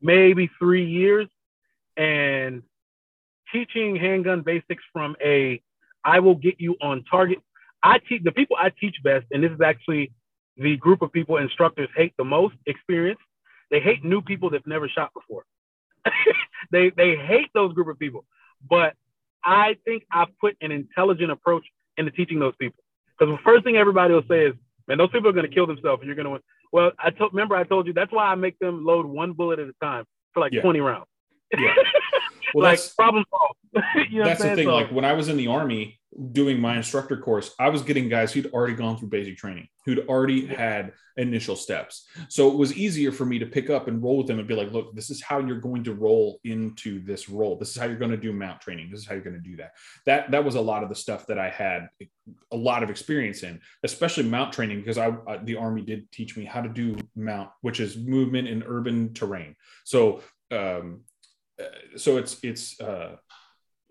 maybe three years, and teaching handgun basics from a I will get you on target. I teach the people I teach best, and this is actually the group of people instructors hate the most experience they hate new people that've never shot before. [LAUGHS] they they hate those group of people. But I think I've put an intelligent approach into teaching those people. Because the first thing everybody will say is, man, those people are going to kill themselves and you're going to win. Well, I told, remember I told you that's why I make them load one bullet at a time for like yeah. 20 rounds. Yeah. [LAUGHS] Well, like problem solved. [LAUGHS] you know that's the thing. So, like when I was in the army doing my instructor course, I was getting guys who'd already gone through basic training, who'd already had initial steps. So it was easier for me to pick up and roll with them and be like, look, this is how you're going to roll into this role. This is how you're going to do MOUT training. This is how you're going to do that. That that was a lot of the stuff that I had a lot of experience in, especially MOUT training, because I the army did teach me how to do MOUT, which is movement in urban terrain. So um, so it's it's uh,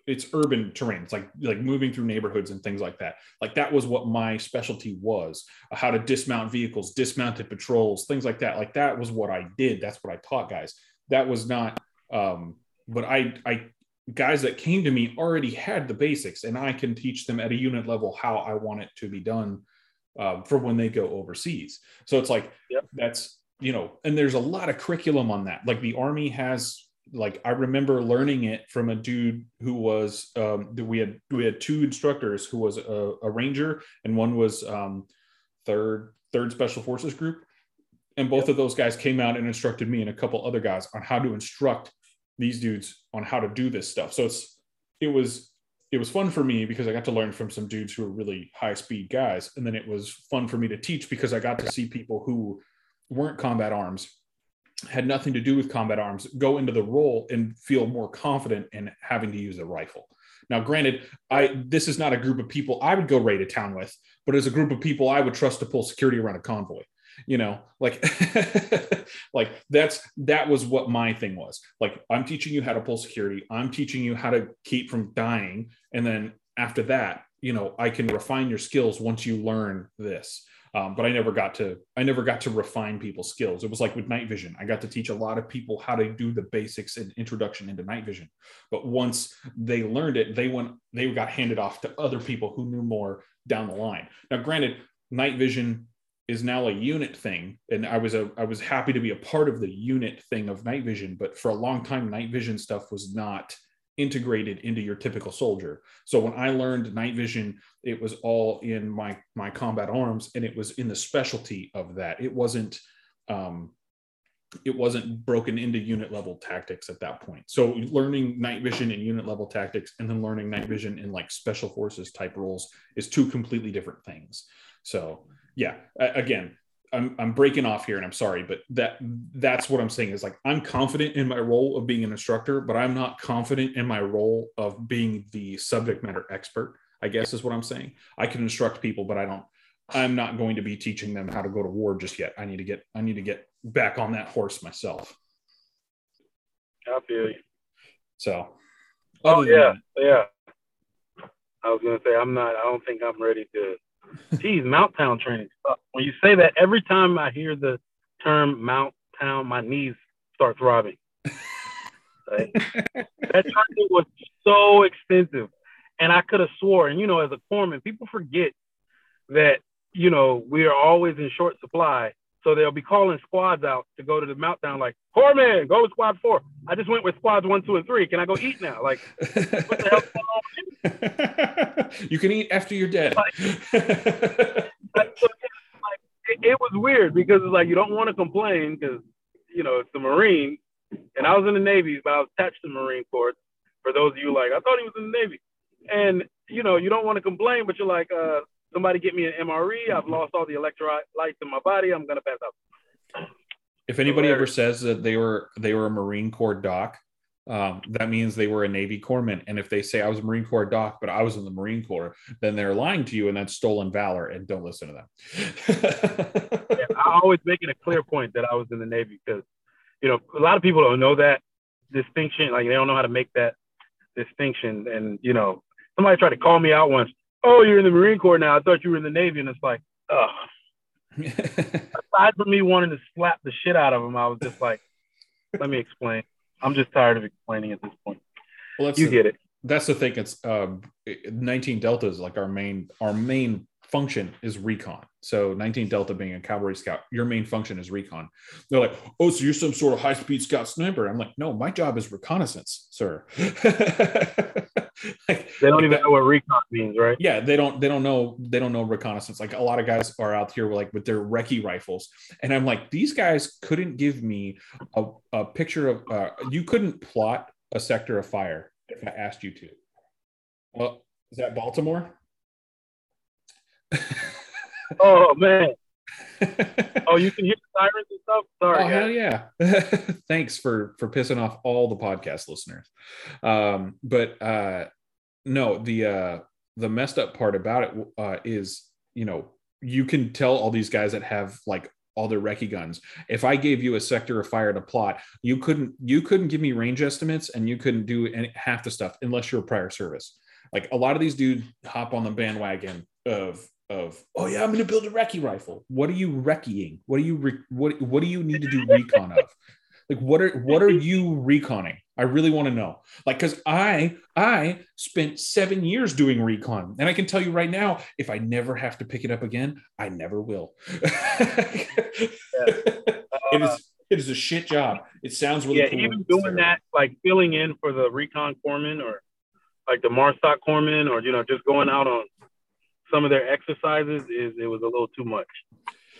it's urban terrain. It's like like moving through neighborhoods and things like that. Like that was what my specialty was: uh, how to dismount vehicles, dismounted patrols, things like that. Like that was what I did. That's what I taught guys. That was not. Um, but I I guys that came to me already had the basics, and I can teach them at a unit level how I want it to be done uh, for when they go overseas. So it's like yep. that's you know, and there's a lot of curriculum on that. Like the army has like I remember learning it from a dude who was um, that we had we had two instructors who was a, a ranger and one was um, third third special forces group, and both yep. of those guys came out and instructed me and a couple other guys on how to instruct these dudes on how to do this stuff. So it's it was it was fun for me because I got to learn from some dudes who were really high speed guys, and then it was fun for me to teach because I got to see people who weren't combat arms had nothing to do with combat arms go into the role and feel more confident in having to use a rifle. Now granted i this is not a group of people i would go raid a town with but as a group of people i would trust to pull security around a convoy you know like [LAUGHS] like that's that was what my thing was. Like i'm teaching you how to pull security. I'm teaching you how to keep from dying. And then after that you know i can refine your skills once you learn this. Um, but i never got to i never got to refine people's skills. It was like with night vision. I got to teach a lot of people how to do the basics and introduction into night vision. But once they learned it they went they got handed off to other people who knew more down the line. Now granted night vision is now a unit thing and i was a i was happy to be a part of the unit thing of night vision but for a long time night vision stuff was not integrated into your typical soldier. So when I learned night vision, it was all in my my combat arms, and it was in the specialty of that. It wasn't um, it wasn't broken into unit level tactics at that point. So learning night vision and unit level tactics, and then learning night vision in like special forces type roles is two completely different things. So yeah, again, I'm, I'm breaking off here and I'm sorry, but that that's what I'm saying is like I'm confident in my role of being an instructor, but I'm not confident in my role of being the subject matter expert. I guess is what I'm saying. I can instruct people, but I don't. I'm not going to be teaching them how to go to war just yet. I need to get I need to get back on that horse myself. I feel you. So. Oh yeah, that, yeah. I was gonna say I'm not. I don't think I'm ready to Geez, MOUT Town training. When you say that, every time I hear the term MOUT Town, my knees start throbbing. That training was so extensive, and I could have swore. And you know, as a corpsman, people forget that you know we are always in short supply. So they'll be calling squads out to go to the meltdown, like, Corpsman, go with squad four. I just went with squads one, two, and three. Can I go eat now? Like, what the hell's going on? [LAUGHS] you can eat after you're dead. Like, it, it, was weird because it's like you don't want to complain because you know it's the Marine, and I was in the Navy, but I was attached to the Marine Corps. For those of you like, I thought he was in the Navy, and you know you don't want to complain, but you're like, uh, somebody get me an MRE. I've lost all the electrolytes in my body. I'm gonna pass out. If anybody ever says that they were they were a Marine Corps doc, um, that means they were a Navy corpsman. And if they say I was a Marine Corps doc, but I was in the Marine Corps, then they're lying to you, and that's stolen valor. And don't listen to them. [LAUGHS] yeah, [LAUGHS] I always make it a clear point that I was in the Navy because you know a lot of people don't know that distinction. Like they don't know how to make that distinction. And you know, somebody tried to call me out once oh, you're in the Marine Corps now. I thought you were in the Navy. And it's like, ugh. [LAUGHS] Aside from me wanting to slap the shit out of him, I was just like, let me explain. I'm just tired of explaining at this point. Well, you the, get it. That's the thing. It's uh, 19 Delta is like our main our main function is recon. So 19 Delta being a cavalry scout, your main function is recon. They're like, oh, so you're some sort of high speed scout sniper. I'm like, no, my job is reconnaissance, sir. [LAUGHS] like, they don't even know what recon means, right? Yeah, they don't. They don't know. They don't know reconnaissance. Like a lot of guys are out here like with their recce rifles, and I'm like, these guys couldn't give me a, a picture of. Uh, you couldn't plot a sector of fire if I asked you to. Well, is that Baltimore? [LAUGHS] oh man. [LAUGHS] oh, you can hear the sirens and stuff. Sorry. Oh, hell yeah! [LAUGHS] Thanks for for pissing off all the podcast listeners. Um, but uh, no, the uh, the messed up part about it uh, is, you know, you can tell all these guys that have like all their recce guns. If I gave you a sector of fire to plot, you couldn't you couldn't give me range estimates, and you couldn't do any, half the stuff unless you're a prior service. Like a lot of these dudes hop on the bandwagon of of oh yeah i'm going to build a recce rifle. What are you recceing? What do you re- what what do you need to do recon of? Like what are what are you reconning? I really want to know. Like because i i spent seven years doing recon and i can tell you right now if i never have to pick it up again i never will. [LAUGHS] It is it is a shit job. It sounds really yeah cool. even doing that like filling in for the recon corpsman or like the MARSOC corpsman or you know just going out on some of their exercises is it was a little too much.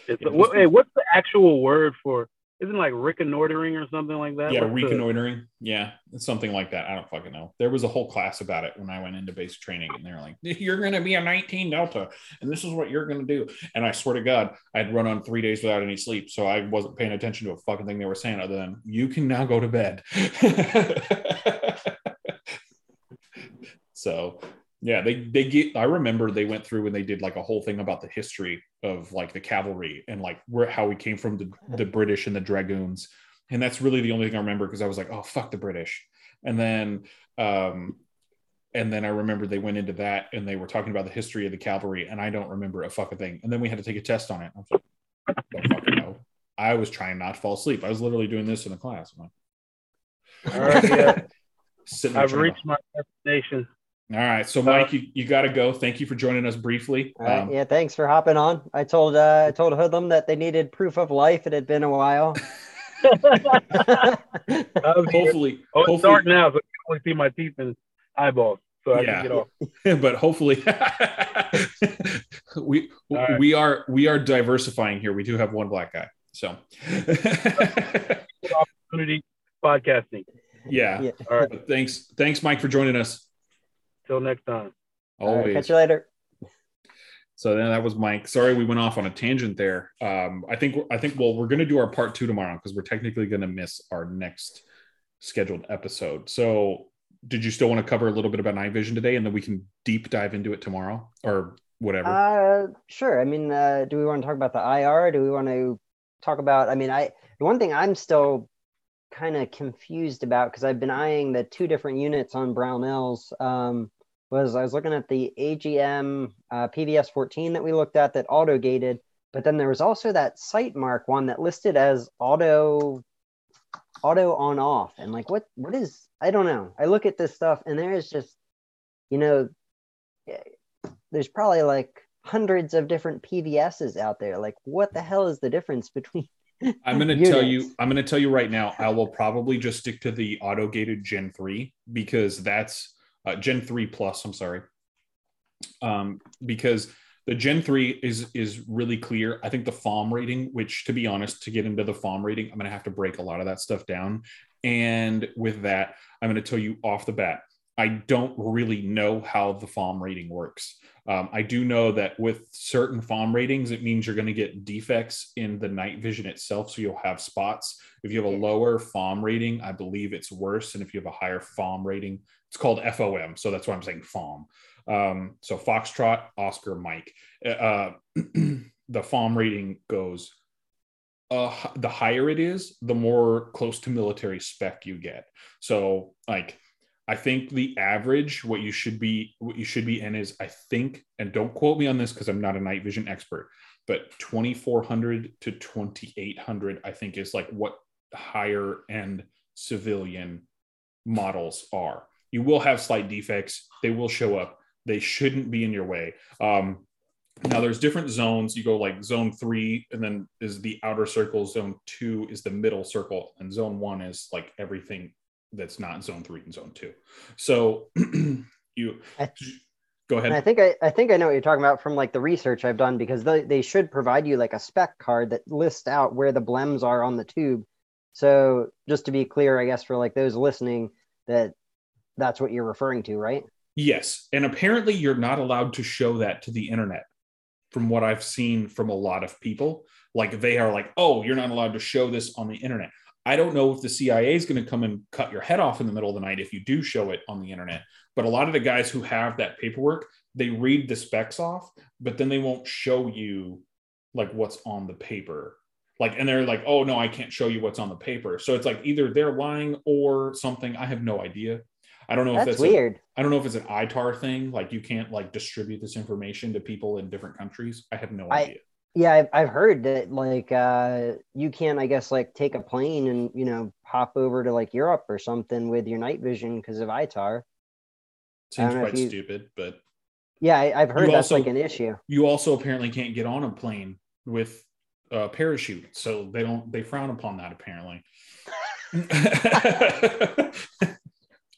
It's yeah, what, hey, what's the actual word for? Isn't like reconnoitering or something like that? Yeah, what's reconnoitering. The... Yeah, it's something like that. I don't fucking know. There was a whole class about it when I went into basic training, and they're like, "You're going to be a 19 Delta, and this is what you're going to do." And I swear to God, I'd run on three days without any sleep, so I wasn't paying attention to a fucking thing they were saying, other than "You can now go to bed." [LAUGHS] so yeah, they they get. I remember they went through and they did like a whole thing about the history of like the cavalry and like where how we came from the the British and the dragoons, and that's really the only thing I remember because I was like, oh fuck the British, and then um, And then I remember they went into that and they were talking about the history of the cavalry, and I don't remember a fucking thing. And then we had to take a test on it. I was like, don't fucking know. I was trying not to fall asleep. I was literally doing this in the class. I'm like, All right, yeah. [LAUGHS] I've reached my destination. All right. So, Mike, you, you got to go. Thank you for joining us briefly. All right, Um, yeah, thanks for hopping on. I told uh, I told Hoodlum that they needed proof of life. It had been a while. I was here. hopefully, Oh, it's hopefully, dark now, so I can only see my teeth and eyeballs, so I Yeah. can get off. [LAUGHS] but hopefully [LAUGHS] we All right. we are we are diversifying here we do have one black guy so [LAUGHS] Opportunity podcasting. yeah, Yeah. All right. Thanks thanks mike for joining us Till next time. All right, always catch you later. so then that was mike sorry we went off on a tangent there um i think i think well we're going to do our part two tomorrow because we're technically going to miss our next scheduled episode so did you still want to cover a little bit about night vision today and then we can deep dive into it tomorrow or whatever Uh, sure. I mean, uh, do we want to talk about the IR? Do we want to talk about? I mean, I the one thing I'm still kind of confused about because I've been eyeing the two different units on Brownells. Um, was I was looking at the AGM uh, PVS 14 that we looked at that auto gated, but then there was also that Sightmark one that listed as auto auto on off and like what what is I don't know. I look at this stuff and there is just you know there's probably like hundreds of different PVSs out there. Like, what the hell is the difference between? [LAUGHS] I'm going to tell you. I'm going to tell you right now. I will probably just stick to the auto gated Gen three because that's uh, Gen three plus. I'm sorry, um, because the Gen three is is really clear. I think the FOM rating, which to be honest, to get into the FOM rating, I'm going to have to break a lot of that stuff down. And with that, I'm going to tell you off the bat. I don't really know how the FOM rating works. Um, I do know that with certain FOM ratings, it means you're going to get defects in the night vision itself. So you'll have spots. If you have a lower FOM rating, I believe it's worse. And if you have a higher FOM rating, it's called FOM. So that's why I'm saying FOM. Um, so Foxtrot, Oscar, Mike. Uh, [CLEARS THROAT] the FOM rating goes, uh, the higher it is, the more close to military spec you get. So like, I think the average, what you should be, what you should be in is, I think, and don't quote me on this because I'm not a night vision expert, but 2400 to 2800, I think is like what higher end civilian models are. You will have slight defects. They will show up. They shouldn't be in your way. Um, now there's different zones. You go like zone three, and then is the outer circle. Zone two is the middle circle, and zone one is like everything that's not zone three and zone two. So [CLEARS THROAT] you go And I ahead. think I, I think I know what you're talking about from like the research I've done because they, they should provide you like a spec card that lists out where the blems are on the tube. So just to be clear, I guess for like those listening, that that's what you're referring to, right? Yes, and apparently you're not allowed to show that to the internet. From what I've seen from a lot of people, like they are like, "Oh, you're not allowed to show this on the internet." I don't know if the CIA is going to come and cut your head off in the middle of the night if you do show it on the internet. But a lot of the guys who have that paperwork, they read the specs off, but then they won't show you like what's on the paper. Like, and they're like, "Oh no, I can't show you what's on the paper." So it's like either they're lying or something. I have no idea. I don't know if That's that's weird. I don't know if it's an ITAR thing, like you can't like distribute this information to people in different countries. I have no I- idea. Yeah, I've, I've heard that like uh, you can't, I guess, like take a plane and you know hop over to like Europe or something with your night vision because of ITAR. Seems quite you- stupid, but Yeah, I, I've heard that's also- like an issue. you also apparently can't get on a plane with a parachute, so they don't they frown upon that apparently. [LAUGHS] [LAUGHS] [LAUGHS]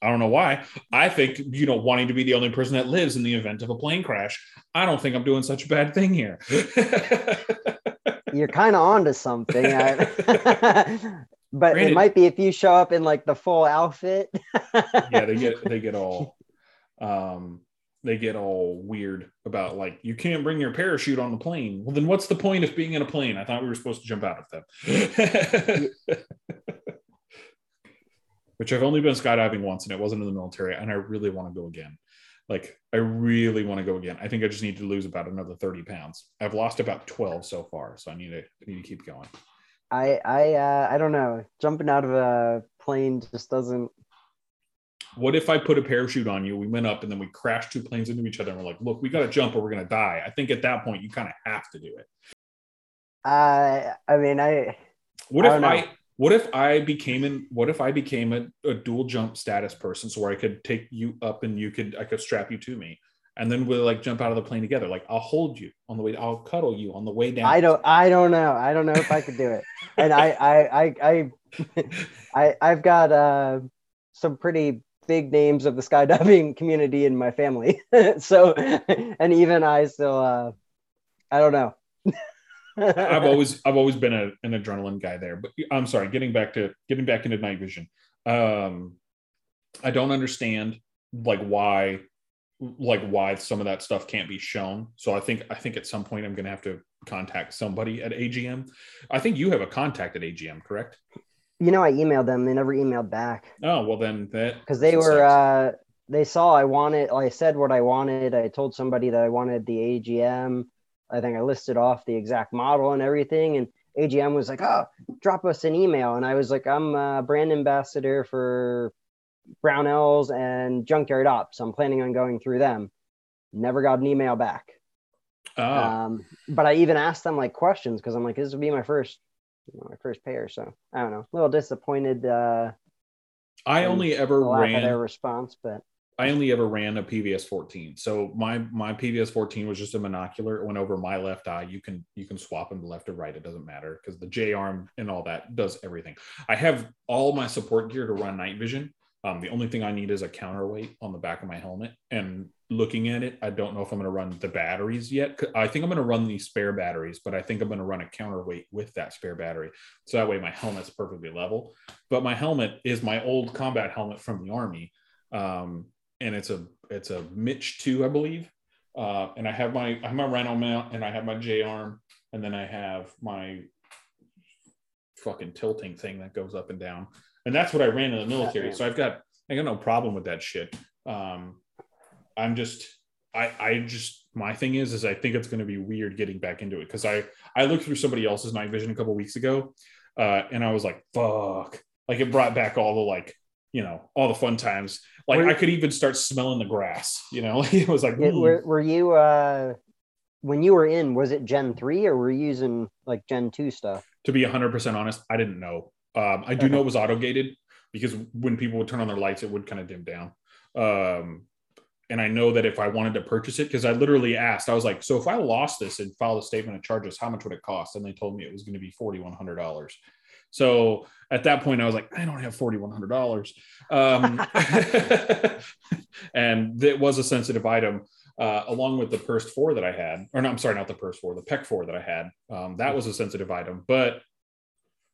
I don't know why. I think you know wanting to be the only person that lives in the event of a plane crash. I don't think I'm doing such a bad thing here. You're kind of onto something. I- [LAUGHS] but Granted- it might be if you show up in like the full outfit. yeah, they get they get all [LAUGHS] um they get all weird about like you can't bring your parachute on the plane. Well, then what's the point of being in a plane? I thought we were supposed to jump out of them. [LAUGHS] Which I've only been skydiving once, and it wasn't in the military, and I really want to go again. Like I really want to go again. I think I just need to lose about another thirty pounds. I've lost about twelve so far, so I need to I need to keep going. I I uh, I don't know. Jumping out of a plane just doesn't what if I put a parachute on you? We went up and then we crashed two planes into each other and we're like, look, we got to jump or we're going to die. I think at that point you kind of have to do it. Uh, I mean, I. What I if. I, what if I became an, what if I became a, a dual jump status person so where I could take you up and you could, I could strap you to me and then we'll like jump out of the plane together. Like I'll hold you on the way, I'll cuddle you on the way down. I don't. I don't know. I don't know if I could do it. And I, I, I, I, I I've got uh, some pretty big names of the skydiving [LAUGHS] community in my family. [LAUGHS] so, and even I still, uh, I don't know. [LAUGHS] I've always I've always been a, an adrenaline guy there. But I'm sorry, getting back to getting back into night vision. Um I don't understand like why like why some of that stuff can't be shown. So I think I think at some point I'm gonna have to contact somebody at AGM. I think you have a contact at AGM, correct? You know, I emailed them. They never emailed back Oh well then that because they were. Uh, they saw I wanted. I said what I wanted. I told somebody that I wanted the AGM. I think I listed off the exact model and everything. And AGM was like, "Oh, drop us an email." And I was like, "I'm a brand ambassador for Brownells and Junkyard Ops. I'm planning on going through them." Never got an email back. Ah, Um, but I even asked them like questions because I'm like, this would be my first, you know, my first pair. So I don't know, a little disappointed uh, I only ever of their response, but I only ever ran a PVS 14. So my my PVS 14 was just a monocular. It went over my left eye. You can you can swap them to left or right. It doesn't matter because the J arm and all that does everything. I have all my support gear to run night vision. Um, the only thing I need is a counterweight on the back of my helmet. And looking at it, I don't know if I'm going to run the batteries yet. I think I'm going to run these spare batteries, but I think I'm going to run a counterweight with that spare battery. So that way my helmet's perfectly level. But my helmet is my old combat helmet from the army. Um, and it's a it's a MICH two, I believe. Uh, and I have my I have my Rhino mount and I have my J arm, and then I have my fucking tilting thing that goes up and down. And that's what I ran in the military. So I've got I got no problem with that shit. Um, I'm just I I just my thing is is I think it's going to be weird getting back into it because I I looked through somebody else's night vision a couple weeks ago, uh, and I was like, fuck, like it brought back all the like you know all the fun times. Like Were- I could even start smelling the grass. You know, [LAUGHS] it was like mm. were, were you uh, when you were in? Was it Gen three or were you using like Gen two stuff? to be 100% honest, I didn't know. Um, I do Okay. know it was auto gated because when people would turn on their lights, it would kind of dim down. Um, and I know that if I wanted to purchase it, because I literally asked, I was like, so if I lost this and filed a statement of charges, how much would it cost? And they told me it was going to be $4,100. So at that point, I was like, I don't have $4,100. Um, [LAUGHS] and it was a sensitive item. Uh, along with the Purst 4 that I had, or no, I'm sorry, not the Purst 4, the PEQ 4 that I had. Um, that was a sensitive item, but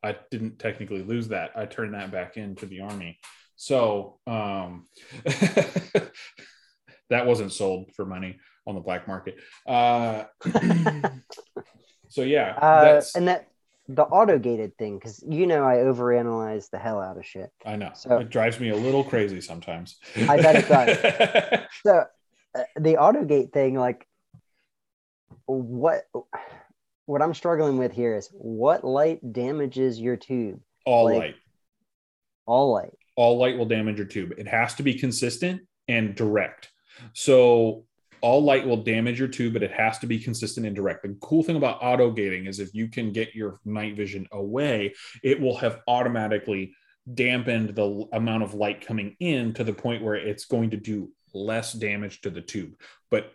I didn't technically lose that. I turned that back into the army. So um, [LAUGHS] that wasn't sold for money on the black market. Uh, [CLEARS THROAT] so yeah, Uh, that's, and that the auto gated thing because you know I overanalyze the hell out of shit. I know so- it drives me a little crazy sometimes. I bet it does. [LAUGHS] So uh, the auto gate thing, like, what what I'm struggling with here is what light damages your tube? All Like- light. All light. all light will damage your tube. It has to be consistent and direct. So all light will damage your tube, but it has to be consistent and direct. The cool thing about auto gating is if you can get your night vision away, it will have automatically dampened the amount of light coming in to the point where it's going to do less damage to the tube. But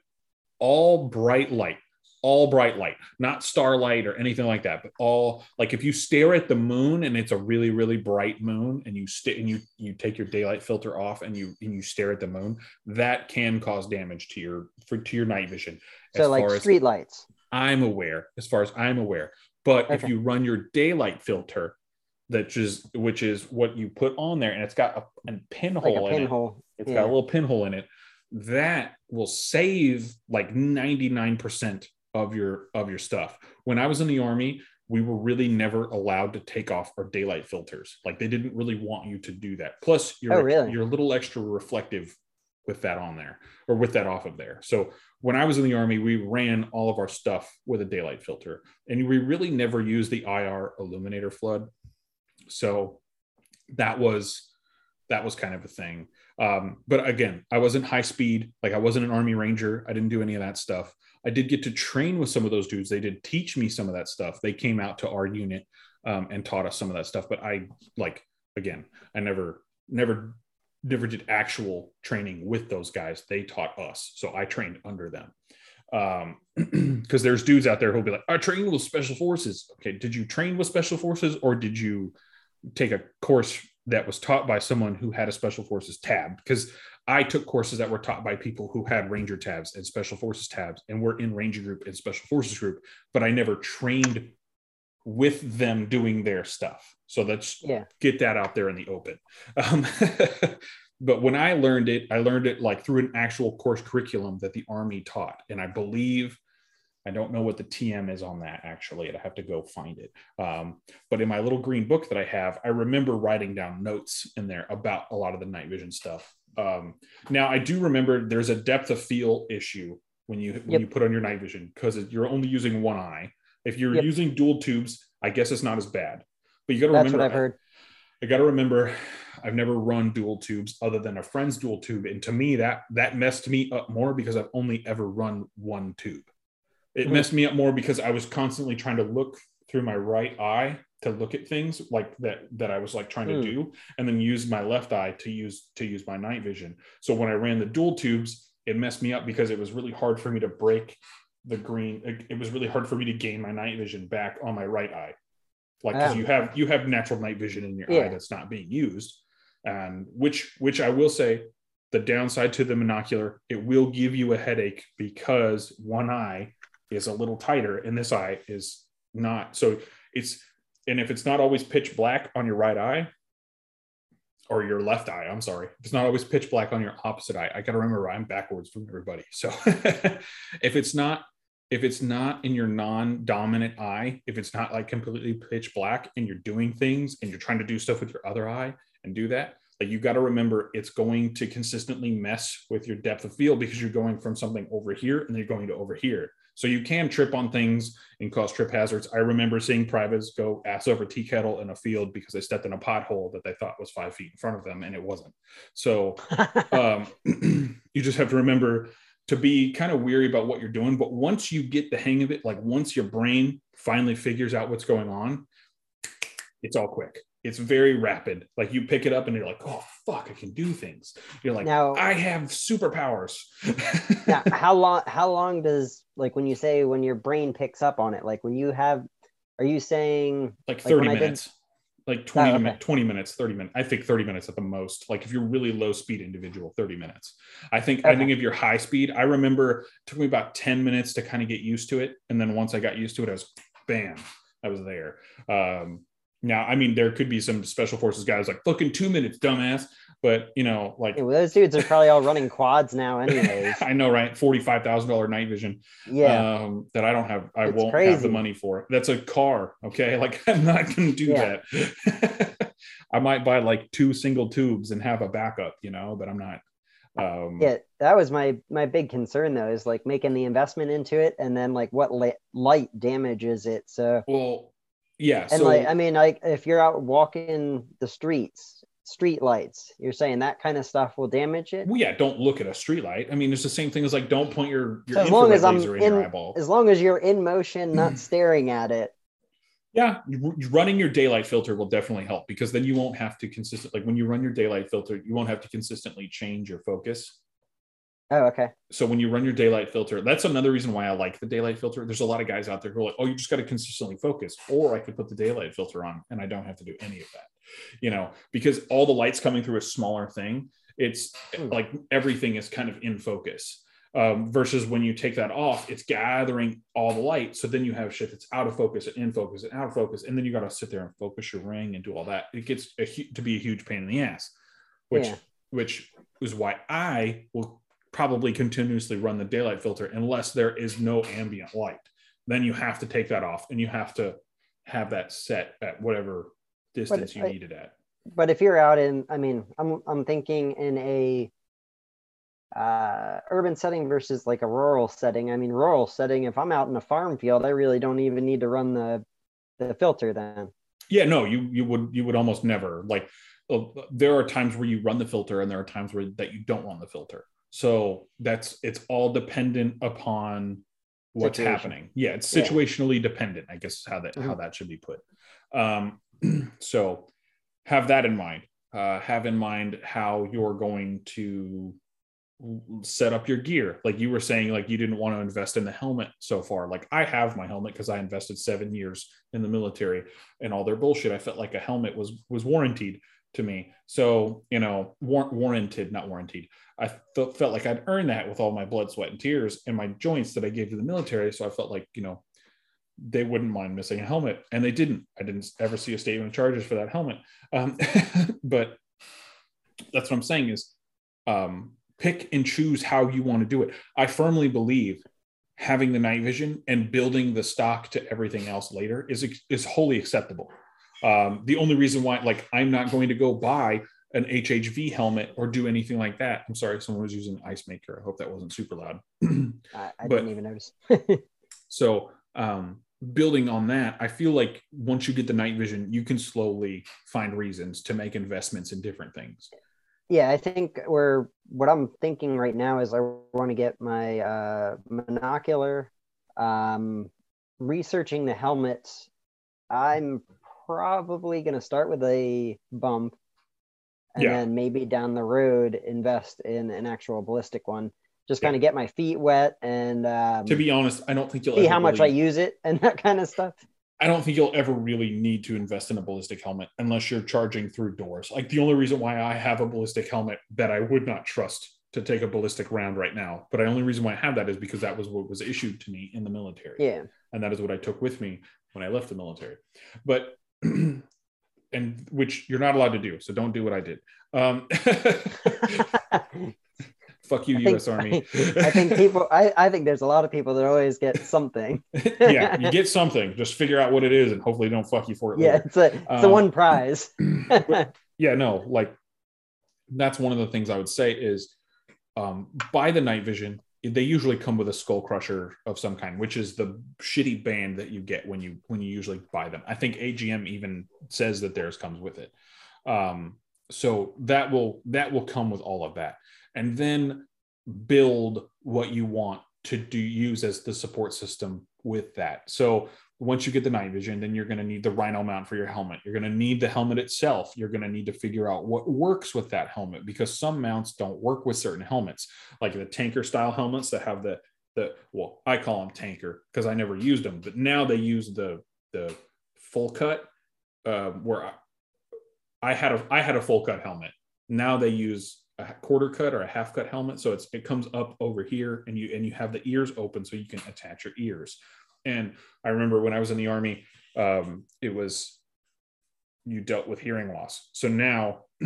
all bright light, all bright light, not starlight or anything like that, but all like if you stare at the moon and it's a really really bright moon and you stay and you you take your daylight filter off and you and you stare at the moon, that can cause damage to your for to your night vision. So as like far as street lights. I'm aware, as far as I'm aware. But if you run your daylight filter, that is which is what you put on there, and it's got a, a pinhole Like a in it. pinhole. It's Yeah. got a little pinhole in it. That will save like 99% of your of your stuff. When I was in the army, we were really never allowed to take off our daylight filters. Like they didn't really want you to do that. Plus, you're Oh, really? you're a little extra reflective with that on there or with that off of there. So when I was in the army, we ran all of our stuff with a daylight filter, and we really never used the IR illuminator flood. So that was that was kind of a thing. Um, but again, I wasn't high speed. Like I wasn't an army ranger. I didn't do any of that stuff. I did get to train with some of those dudes. They did teach me some of that stuff. They came out to our unit um, and taught us some of that stuff. But I like again, I never, never, never did actual training with those guys. They taught us, so I trained under them. Um, [CLEARS THROAT] because there's dudes out there who'll be like, I trained with special forces. Okay, did you train with special forces or did you take a course that was taught by someone who had a special forces tab? Because I took courses that were taught by people who had Ranger tabs and Special Forces tabs and were in Ranger group and Special Forces group, but I never trained with them doing their stuff. So let's Yeah. get that out there in the open. Um, [LAUGHS] but when I learned it, I learned it like through an actual course curriculum that the Army taught. And I believe, I don't know what the TM is on that actually. I'd have to go find it. Um, but in my little green book that I have, I remember writing down notes in there about a lot of the night vision stuff. Um, now I do remember there's a depth of field issue when you when Yep. you put on your night vision because you're only using one eye. If you're Yep. using dual tubes, I guess it's not as bad. But you got to remember. That's what I've heard. I got to remember, I've never run dual tubes other than a friend's dual tube, and to me that that messed me up more because I've only ever run one tube. It messed me up more because I was constantly trying to look through my right eye to look at things like that that I was like trying to Hmm. do, and then use my left eye to use to use my night vision. So when I ran the dual tubes, it messed me up because it was really hard for me to break the green. It, it was really hard for me to gain my night vision back on my right eye like because Oh. you have you have natural night vision in your Yeah. eye that's not being used and which which i will say the downside to the monocular it will give you a headache because one eye is a little tighter and this eye is not. So it's and if it's not always pitch black on your right eye or your left eye i'm sorry if it's not always pitch black on your opposite eye i gotta remember i'm backwards from everybody. So [LAUGHS] if it's not if it's not in your non-dominant eye if it's not like completely pitch black and you're doing things and you're trying to do stuff with your other eye and do that like you got to remember it's going to consistently mess with your depth of field because you're going from something over here and then you're going to over here so you can trip on things and cause trip hazards i remember seeing privates go ass over tea kettle in a field because they stepped in a pothole that they thought was five feet in front of them and it wasn't so [LAUGHS] um, [CLEARS THROAT] you just have to remember to be kind of weary about what you're doing. But once you get the hang of it, like once your brain finally figures out what's going on, it's all quick. It's very rapid. Like you pick it up and you're like, oh, fuck, I can do things. You're like, Now- I have superpowers. [LAUGHS] now, how long? How long does like when you say when your brain picks up on it? Like when you have, are you saying like Like 30 when I did- minutes. Like 20, Oh, okay. 20 minutes, 30 minutes. I think 30 minutes at the most. Like if you're really low speed individual, 30 minutes. I think I think if you're high speed, I remember it took me about 10 minutes to kind of get used to it. And then once I got used to it, I was bam, I was there. Um now, I mean, there could be some special forces guys like fucking two minutes, dumbass. But you know, like Yeah, well, those dudes are probably all running quads now, anyways. [LAUGHS] I know, right? Forty-five thousand dollar night vision Yeah, um, that I don't have. I It's won't have the money for. That's a car. Okay, like [LAUGHS] I'm not going to do Yeah. that. [LAUGHS] I might buy like two single tubes and have a backup, you know, but I'm not. Um, yeah. That was my my big concern though, is like making the investment into it, and then like what li- light damages it. So Well, yeah. and so like I mean, like if you're out walking the streets, street lights, you're saying that kind of stuff will damage it. well, yeah, don't look at a street light. I mean, it's the same thing as like don't point your your So as long as I'm in, in, your eyeball. as long as you're in motion, not mm-hmm. staring at it. Yeah, running your daylight filter will definitely help because then you won't have to consistent like when you run your daylight filter, you won't have to consistently change your focus. Oh, okay. So when you run your daylight filter, that's another reason why I like the daylight filter. There's a lot of guys out there who are like, "Oh, you just got to consistently focus," or I could put the daylight filter on and I don't have to do any of that, you know, because all the lights coming through a smaller thing. It's Hmm. like everything is kind of in focus. Um, versus when you take that off, it's gathering all the light. So then you have shit that's out of focus and in focus and out of focus, and then you got to sit there and focus your ring and do all that. It gets a, to be a huge pain in the ass, which Yeah. which is why I will probably continuously run the daylight filter unless there is no ambient light. Then you have to take that off and you have to have that set at whatever distance you I- need it at. but if you're out in i mean i'm i'm thinking in a uh urban setting versus like a rural setting i mean rural setting if i'm out in a farm field i really don't even need to run the the filter then Yeah, no, you you would you would almost never like there are times where you run the filter and there are times where that you don't run the filter so that's it's all dependent upon what's Situation. happening. Yeah it's situationally yeah. dependent i guess how that mm-hmm. how that should be put. Um [CLEARS THROAT] so have that in mind. Uh have in mind how you're going to set up your gear. Like you were saying like you didn't want to invest in the helmet so far. Like i have my helmet because i invested seven years in the military and all their bullshit. I felt like a helmet was was warranted to me. So you know war- warranted not warranted. I felt like i'd earned that with all my blood sweat and tears and my joints that i gave to the military. So i felt like you know they wouldn't mind missing a helmet. And they didn't. I didn't ever see a statement of charges for that helmet. Um, [LAUGHS] but that's what i'm saying is um, pick and choose how you want to do it. I firmly believe having the night vision and building the stock to everything else later is is wholly acceptable. Um, the only reason why, like, I'm not going to go buy an HHV helmet or do anything like that. I'm sorry, someone was using ice maker. I hope that wasn't super loud. [CLEARS THROAT] I, I but, didn't even notice. [LAUGHS] so, um, building on that, I feel like once you get the night vision, you can slowly find reasons to make investments in different things yeah, I think we're what I'm thinking right now is I want to get my uh, monocular. Um, researching the helmets, I'm probably going to start with a bump, and yeah. then maybe down the road invest in an actual ballistic one. Just yeah. kind of get my feet wet and. Um, to be honest, I don't think you'll see how much I use it and that kind of stuff. I don't think you'll ever really need to invest in a ballistic helmet unless you're charging through doors. Like the only reason why I have a ballistic helmet that I would not trust to take a ballistic round right now, but the only reason why I have that is because that was what was issued to me in the military. Yeah. And that is what I took with me when I left the military. But [CLEARS THROAT] and which you're not allowed to do, so don't do what I did. Um, [LAUGHS] fuck you, I U.S. Army. I think people. I, I think there's a lot of people that always get something. [LAUGHS] yeah, you [LAUGHS] get something. Just figure out what it is, and hopefully, don't fuck you for it. Yeah, later. it's a it's um, the one prize. [CLEARS THROAT] yeah, no, like that's one of the things I would say is um, buy the night vision. They usually come with a skull crusher of some kind, which is the shitty band that you get when you when you usually buy them. I think AGM even says that theirs comes with it. Um, so that will that will come with all of that and then build what you want to do use as the support system with that. So once you get the night vision, then you're going to need the Rhino mount for your helmet. You're going to need the helmet itself. You're going to need to figure out what works with that helmet because some mounts don't work with certain helmets, like the tanker style helmets that have the the well, I call them tanker because I never used them, but now they use the the full cut uh, where I, I had a I had a full cut helmet. Now they use a quarter cut or a half cut helmet so it's it comes up over here and you and you have the ears open so you can attach your ears and i remember when i was in the army um, it was you dealt with hearing loss. So now [CLEARS THROAT]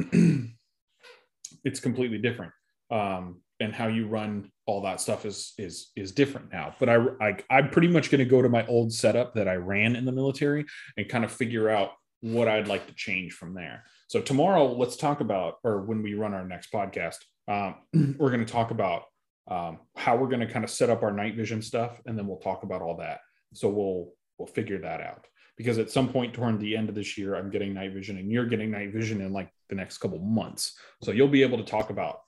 it's completely different. Um, and how you run all that stuff is is is different now. But i, I i'm pretty much going to go to my old setup that i ran in the military and kind of figure out what i'd like to change from there. So tomorrow, let's talk about, or when we run our next podcast, um, [CLEARS THROAT] we're going to talk about um, how we're going to kind of set up our night vision stuff, and then we'll talk about all that. So we'll we'll figure that out because at some point toward the end of this year, I'm getting night vision, and you're getting night vision in like the next couple months. So you'll be able to talk about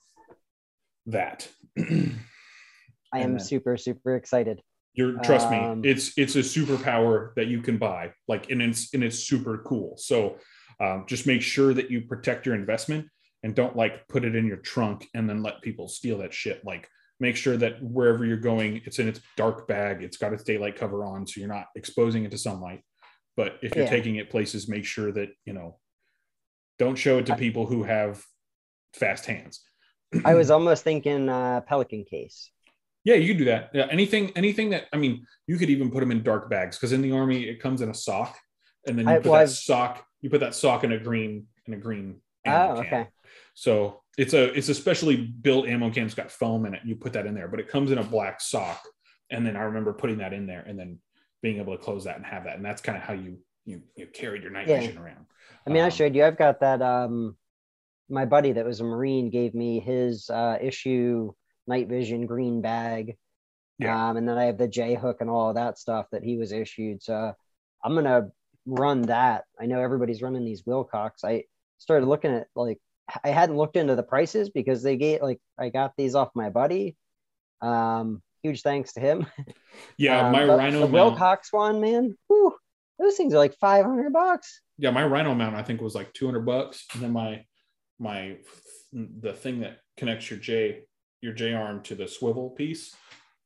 that. [CLEARS THROAT] I am then, super super excited. You're trust um, me, it's it's a superpower that you can buy, like and it's and it's super cool. So um, just make sure that you protect your investment and don't like put it in your trunk and then let people steal that shit. Like make sure that wherever you're going, it's in its dark bag. It's got its daylight cover on, so you're not exposing it to sunlight. But if you're yeah. taking it places, make sure that you know, don't show it to people who have fast hands. I was almost thinking uh, Pelican case. Yeah, you can do that. Yeah, anything, anything that I mean, you could even put them in dark bags because in the army it comes in a sock, and then you I, put well, that I've, sock you put that sock in a green in a green oh okay so it's a it's a specially built ammo can it's got foam in it you put that in there but it comes in a black sock and then i remember putting that in there and then being able to close that and have that and that's kind of how you you, you carried your night yeah. vision around i mean um, i showed you i've got that um my buddy that was a marine gave me his uh issue night vision green bag yeah. um and then i have the j hook and all of that stuff that he was issued so i'm gonna run that. I know everybody's running these Wilcox. I started looking at like I hadn't looked into the prices because they gave like I got these off my buddy. Um, huge thanks to him. [LAUGHS] Yeah, Um, my Rhino the mount. Wilcox one, man, whew, those things are like five hundred bucks. Yeah, my Rhino mount I think was like 200 bucks, and then my my the thing that connects your J your J arm to the swivel piece.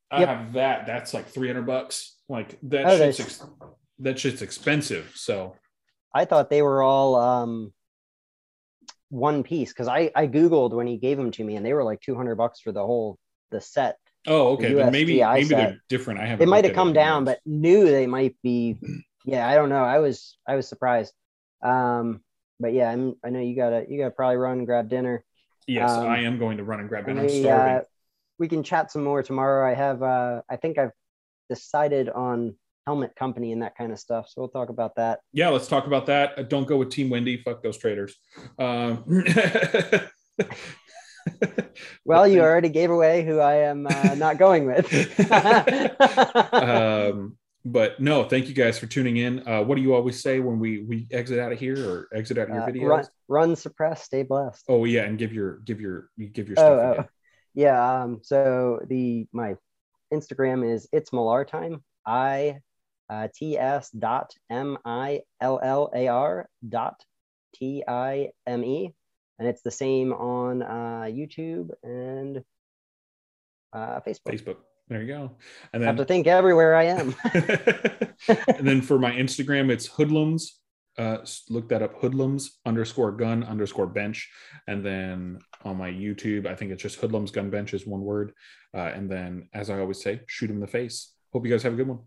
I Yep. have that. That's like 300 bucks. Like that Oh, shit's ex- that shit's expensive. So I thought they were all um one piece because I I googled when he gave them to me and they were like two hundred bucks for the whole the set. oh okay, then maybe maybe set. they're different. I haven't. They might have come down, but knew they might be. Yeah, I don't know. I was I was surprised. Um, but yeah, I'm, I know you gotta you gotta probably run and grab dinner. yes, um, I am going to run and grab dinner. We, starving. uh, we can chat some more tomorrow. I have uh, I think I've decided on helmet company and that kind of stuff. So we'll talk about that. yeah, let's talk about that. Uh, Don't go with Team Wendy. Fuck those traders. Um, [LAUGHS] Well, you already gave away who I am uh, not going with. [LAUGHS] um, but no, thank you guys for tuning in. Uh, what do you always say when we we exit out of here or exit out of your Uh, videos? run, run, suppress, stay blessed. Oh yeah, and give your give your give your Oh, stuff. oh. again. yeah. Um, so the my Instagram is it's Millar time. I uh, S dot M I L L A R dot T I M E, and it's the same on uh, YouTube and uh, Facebook. Facebook. There you go. And I have to think everywhere I am. [LAUGHS] and then for my Instagram, it's hoodlums. Uh, look that up, hoodlums underscore gun underscore bench. And then on my YouTube, I think it's just hoodlums gun bench is one word. Uh, and then, as I always say, shoot him in the face. Hope you guys have a good one.